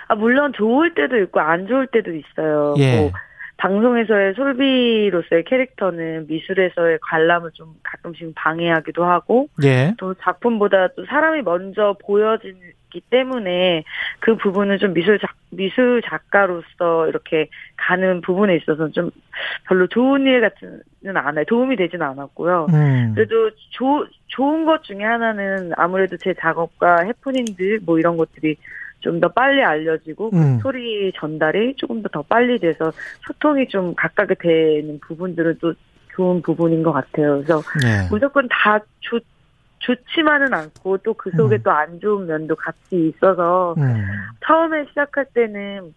아, 물론 좋을 때도 있고 안 좋을 때도 있어요. 예. 뭐, 방송에서의 솔비로서의 캐릭터는 미술에서의 관람을 좀 가끔씩 방해하기도 하고, 예. 또 작품보다 또 사람이 먼저 보여지기 때문에 그 부분은 좀 미술 작, 미술 작가로서 이렇게 가는 부분에 있어서 좀 별로 좋은 일 같지는 않아요. 도움이 되지는 않았고요. 음. 그래도 조, 좋은 것 중에 하나는 아무래도 제 작업과 해프닝들 뭐 이런 것들이 좀 더 빨리 알려지고 음. 소리 전달이 조금 더 더 빨리 돼서 소통이 좀 가깝게 되는 부분들은 또 좋은 부분인 것 같아요. 그래서 예. 무조건 다 좋, 좋지만은 않고 또 그 속에 음. 또안 좋은 면도 같이 있어서 음. 처음에 시작할 때는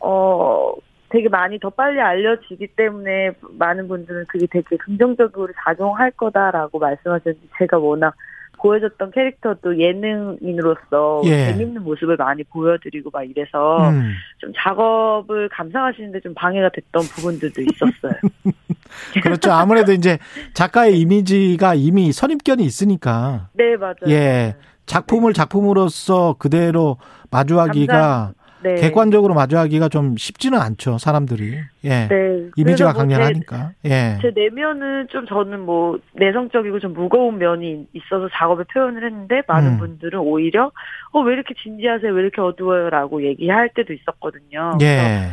어 되게 많이 더 빨리 알려지기 때문에 많은 분들은 그게 되게 긍정적으로 작용할 거다라고 말씀하셨는데 제가 워낙 보여줬던 캐릭터도 예능인으로서 예. 재밌는 모습을 많이 보여드리고 막 이래서 음. 좀 작업을 감상하시는데 좀 방해가 됐던 부분들도 있었어요. 그렇죠. 아무래도 이제 작가의 이미지가 이미 선입견이 있으니까 네 맞아요. 예. 작품을 작품으로서 그대로 마주하기가 네. 객관적으로 마주하기가 좀 쉽지는 않죠, 사람들이. 예. 네. 이미지가 뭐 강렬하니까. 예. 제, 제 내면은 좀 저는 뭐 내성적이고 좀 무거운 면이 있어서 작업에 표현을 했는데 많은 음. 분들은 오히려 어 왜 이렇게 진지하세요 왜 이렇게 어두워요라고 얘기할 때도 있었거든요. 예.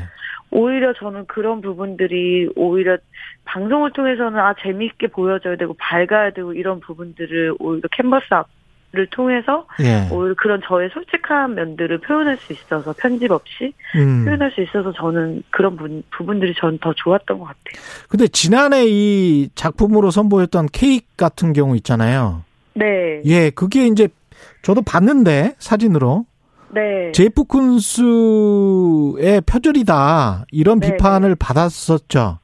오히려 저는 그런 부분들이 오히려 방송을 통해서는 아 재미있게 보여줘야 되고 밝아야 되고 이런 부분들을 오히려 캔버스 앞 을 통해서 예. 오히려 그런 저의 솔직한 면들을 표현할 수 있어서 편집 없이 음. 표현할 수 있어서 저는 그런 부, 부분들이 저는 더 좋았던 것 같아요. 근데 지난해 이 작품으로 선보였던 케이크 같은 경우 있잖아요. 네. 예, 그게 이제 저도 봤는데 사진으로 네. 제이프 쿤스의 표절이다 이런 네, 비판을 받았었죠.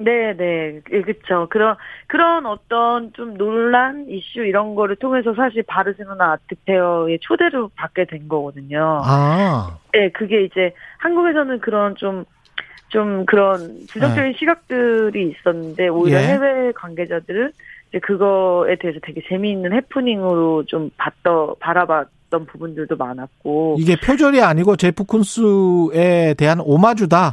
네, 네, 그렇죠. 그런 그런 어떤 좀 논란 이슈 이런 거를 통해서 사실 바르셀로나 아트페어에 초대를 받게 된 거거든요. 아, 네, 그게 이제 한국에서는 그런 좀, 좀 그런 부정적인 시각들이 있었는데, 오히려 네. 예. 해외 관계자들은 이제 그거에 대해서 되게 재미있는 해프닝으로 좀 봤더, 바라봤 던 부분들도 많았고. 이게 표절이 아니고 제프 쿤스에 대한 오마주다.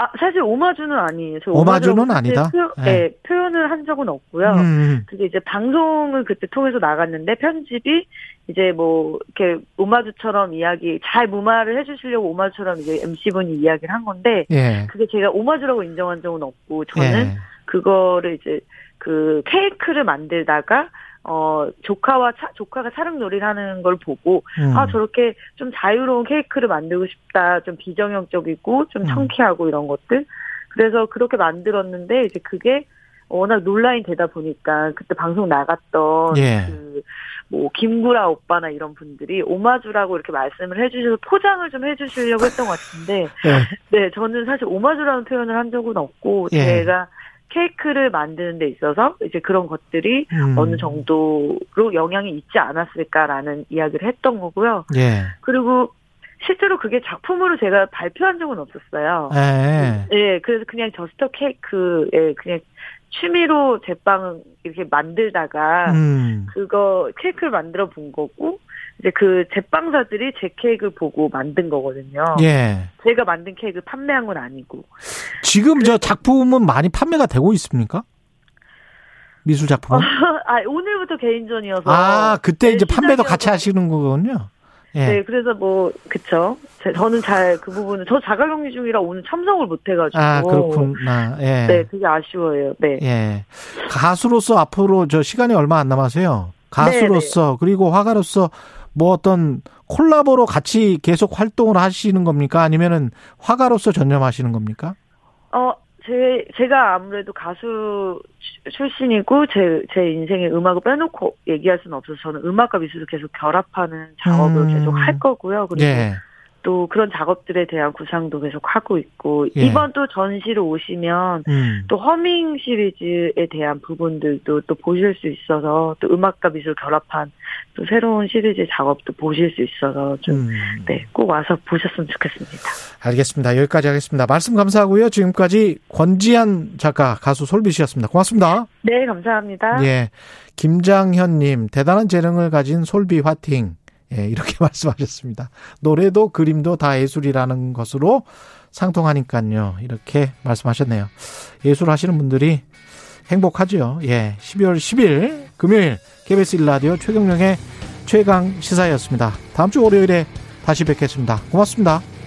아, 사실 오마주는 아니에요. 저 오마주는 아니다? 표, 네. 네, 표현을 한 적은 없고요. 음. 그게 이제 방송을 그때 통해서 나갔는데 편집이 이제 뭐 이렇게 오마주처럼 이야기 잘 무마를 해주시려고 오마주처럼 이제 MC분이 이야기를 한 건데 예. 그게 제가 오마주라고 인정한 적은 없고 저는 예. 그거를 이제 그 케이크를 만들다가 어 조카와 차, 조카가 사릉놀이를 하는 걸 보고 음. 아 저렇게 좀 자유로운 케이크를 만들고 싶다 좀 비정형적이고 좀 음. 청키하고 이런 것들 그래서 그렇게 만들었는데 이제 그게 워낙 논란이 되다 보니까 그때 방송 나갔던 예. 그 뭐 김구라 오빠나 이런 분들이 오마주라고 이렇게 말씀을 해주셔서 포장을 좀 해주시려고 했던 것 같은데 예. 네 저는 사실 오마주라는 표현을 한 적은 없고 예. 제가 케이크를 만드는 데 있어서 이제 그런 것들이 음. 어느 정도로 영향이 있지 않았을까라는 이야기를 했던 거고요. 예. 그리고 실제로 그게 작품으로 제가 발표한 적은 없었어요. 예. 예, 그래서 그냥 저스터 케이크에 그냥 취미로 제빵 이렇게 만들다가 음. 그거 케이크를 만들어 본 거고 이제 그 제빵사들이 제 케이크를 보고 만든 거거든요. 예. 제가 만든 케이크 판매한 건 아니고. 지금 저 작품은 많이 판매가 되고 있습니까? 미술 작품은? 아, 오늘부터 개인전이어서. 아, 그때 네, 이제 판매도 같이. 하시는 거군요. 예. 네, 그래서 뭐, 그쵸. 제- 저는 잘 그 부분은, 저 자가격리 중이라 오늘 참석을 못 해가지고. 아, 그렇구나. 예. 네, 되게 아쉬워요. 네. 예. 가수로서 앞으로 저 시간이 얼마 안 남았어요. 가수로서 그리고 화가로서 뭐 어떤 콜라보로 같이 계속 활동을 하시는 겁니까? 아니면은 화가로서 전념하시는 겁니까? 어, 제, 제가 아무래도 가수 출- 출신이고, 제, 제 인생의 음악을 빼놓고 얘기할 수는 없어서 저는 음악과 미술을 계속 결합하는 작업을 음. 계속 할 거고요. 그리고 예. 또 그런 작업들에 대한 구상도 계속 하고 있고, 예. 이번 또 전시로 오시면 음. 또 허밍 시리즈에 대한 부분들도 또 보실 수 있어서 또 음악과 미술 결합한 또 새로운 시리즈 작업도 보실 수 있어서 좀, 음. 네, 꼭 와서 보셨으면 좋겠습니다. 알겠습니다. 여기까지 하겠습니다. 말씀 감사하고요. 지금까지 권지한 작가, 가수 솔비 씨였습니다. 고맙습니다. 네, 감사합니다. 예. 김장현님, 대단한 재능을 가진 솔비 화팅. 예, 이렇게 말씀하셨습니다. 노래도 그림도 다 예술이라는 것으로 상통하니까요. 이렇게 말씀하셨네요. 예술 하시는 분들이 행복하죠. 예. 12월 10일 금요일 KBS 1라디오 최경령의 최강 시사였습니다. 다음 주 월요일에 다시 뵙겠습니다. 고맙습니다.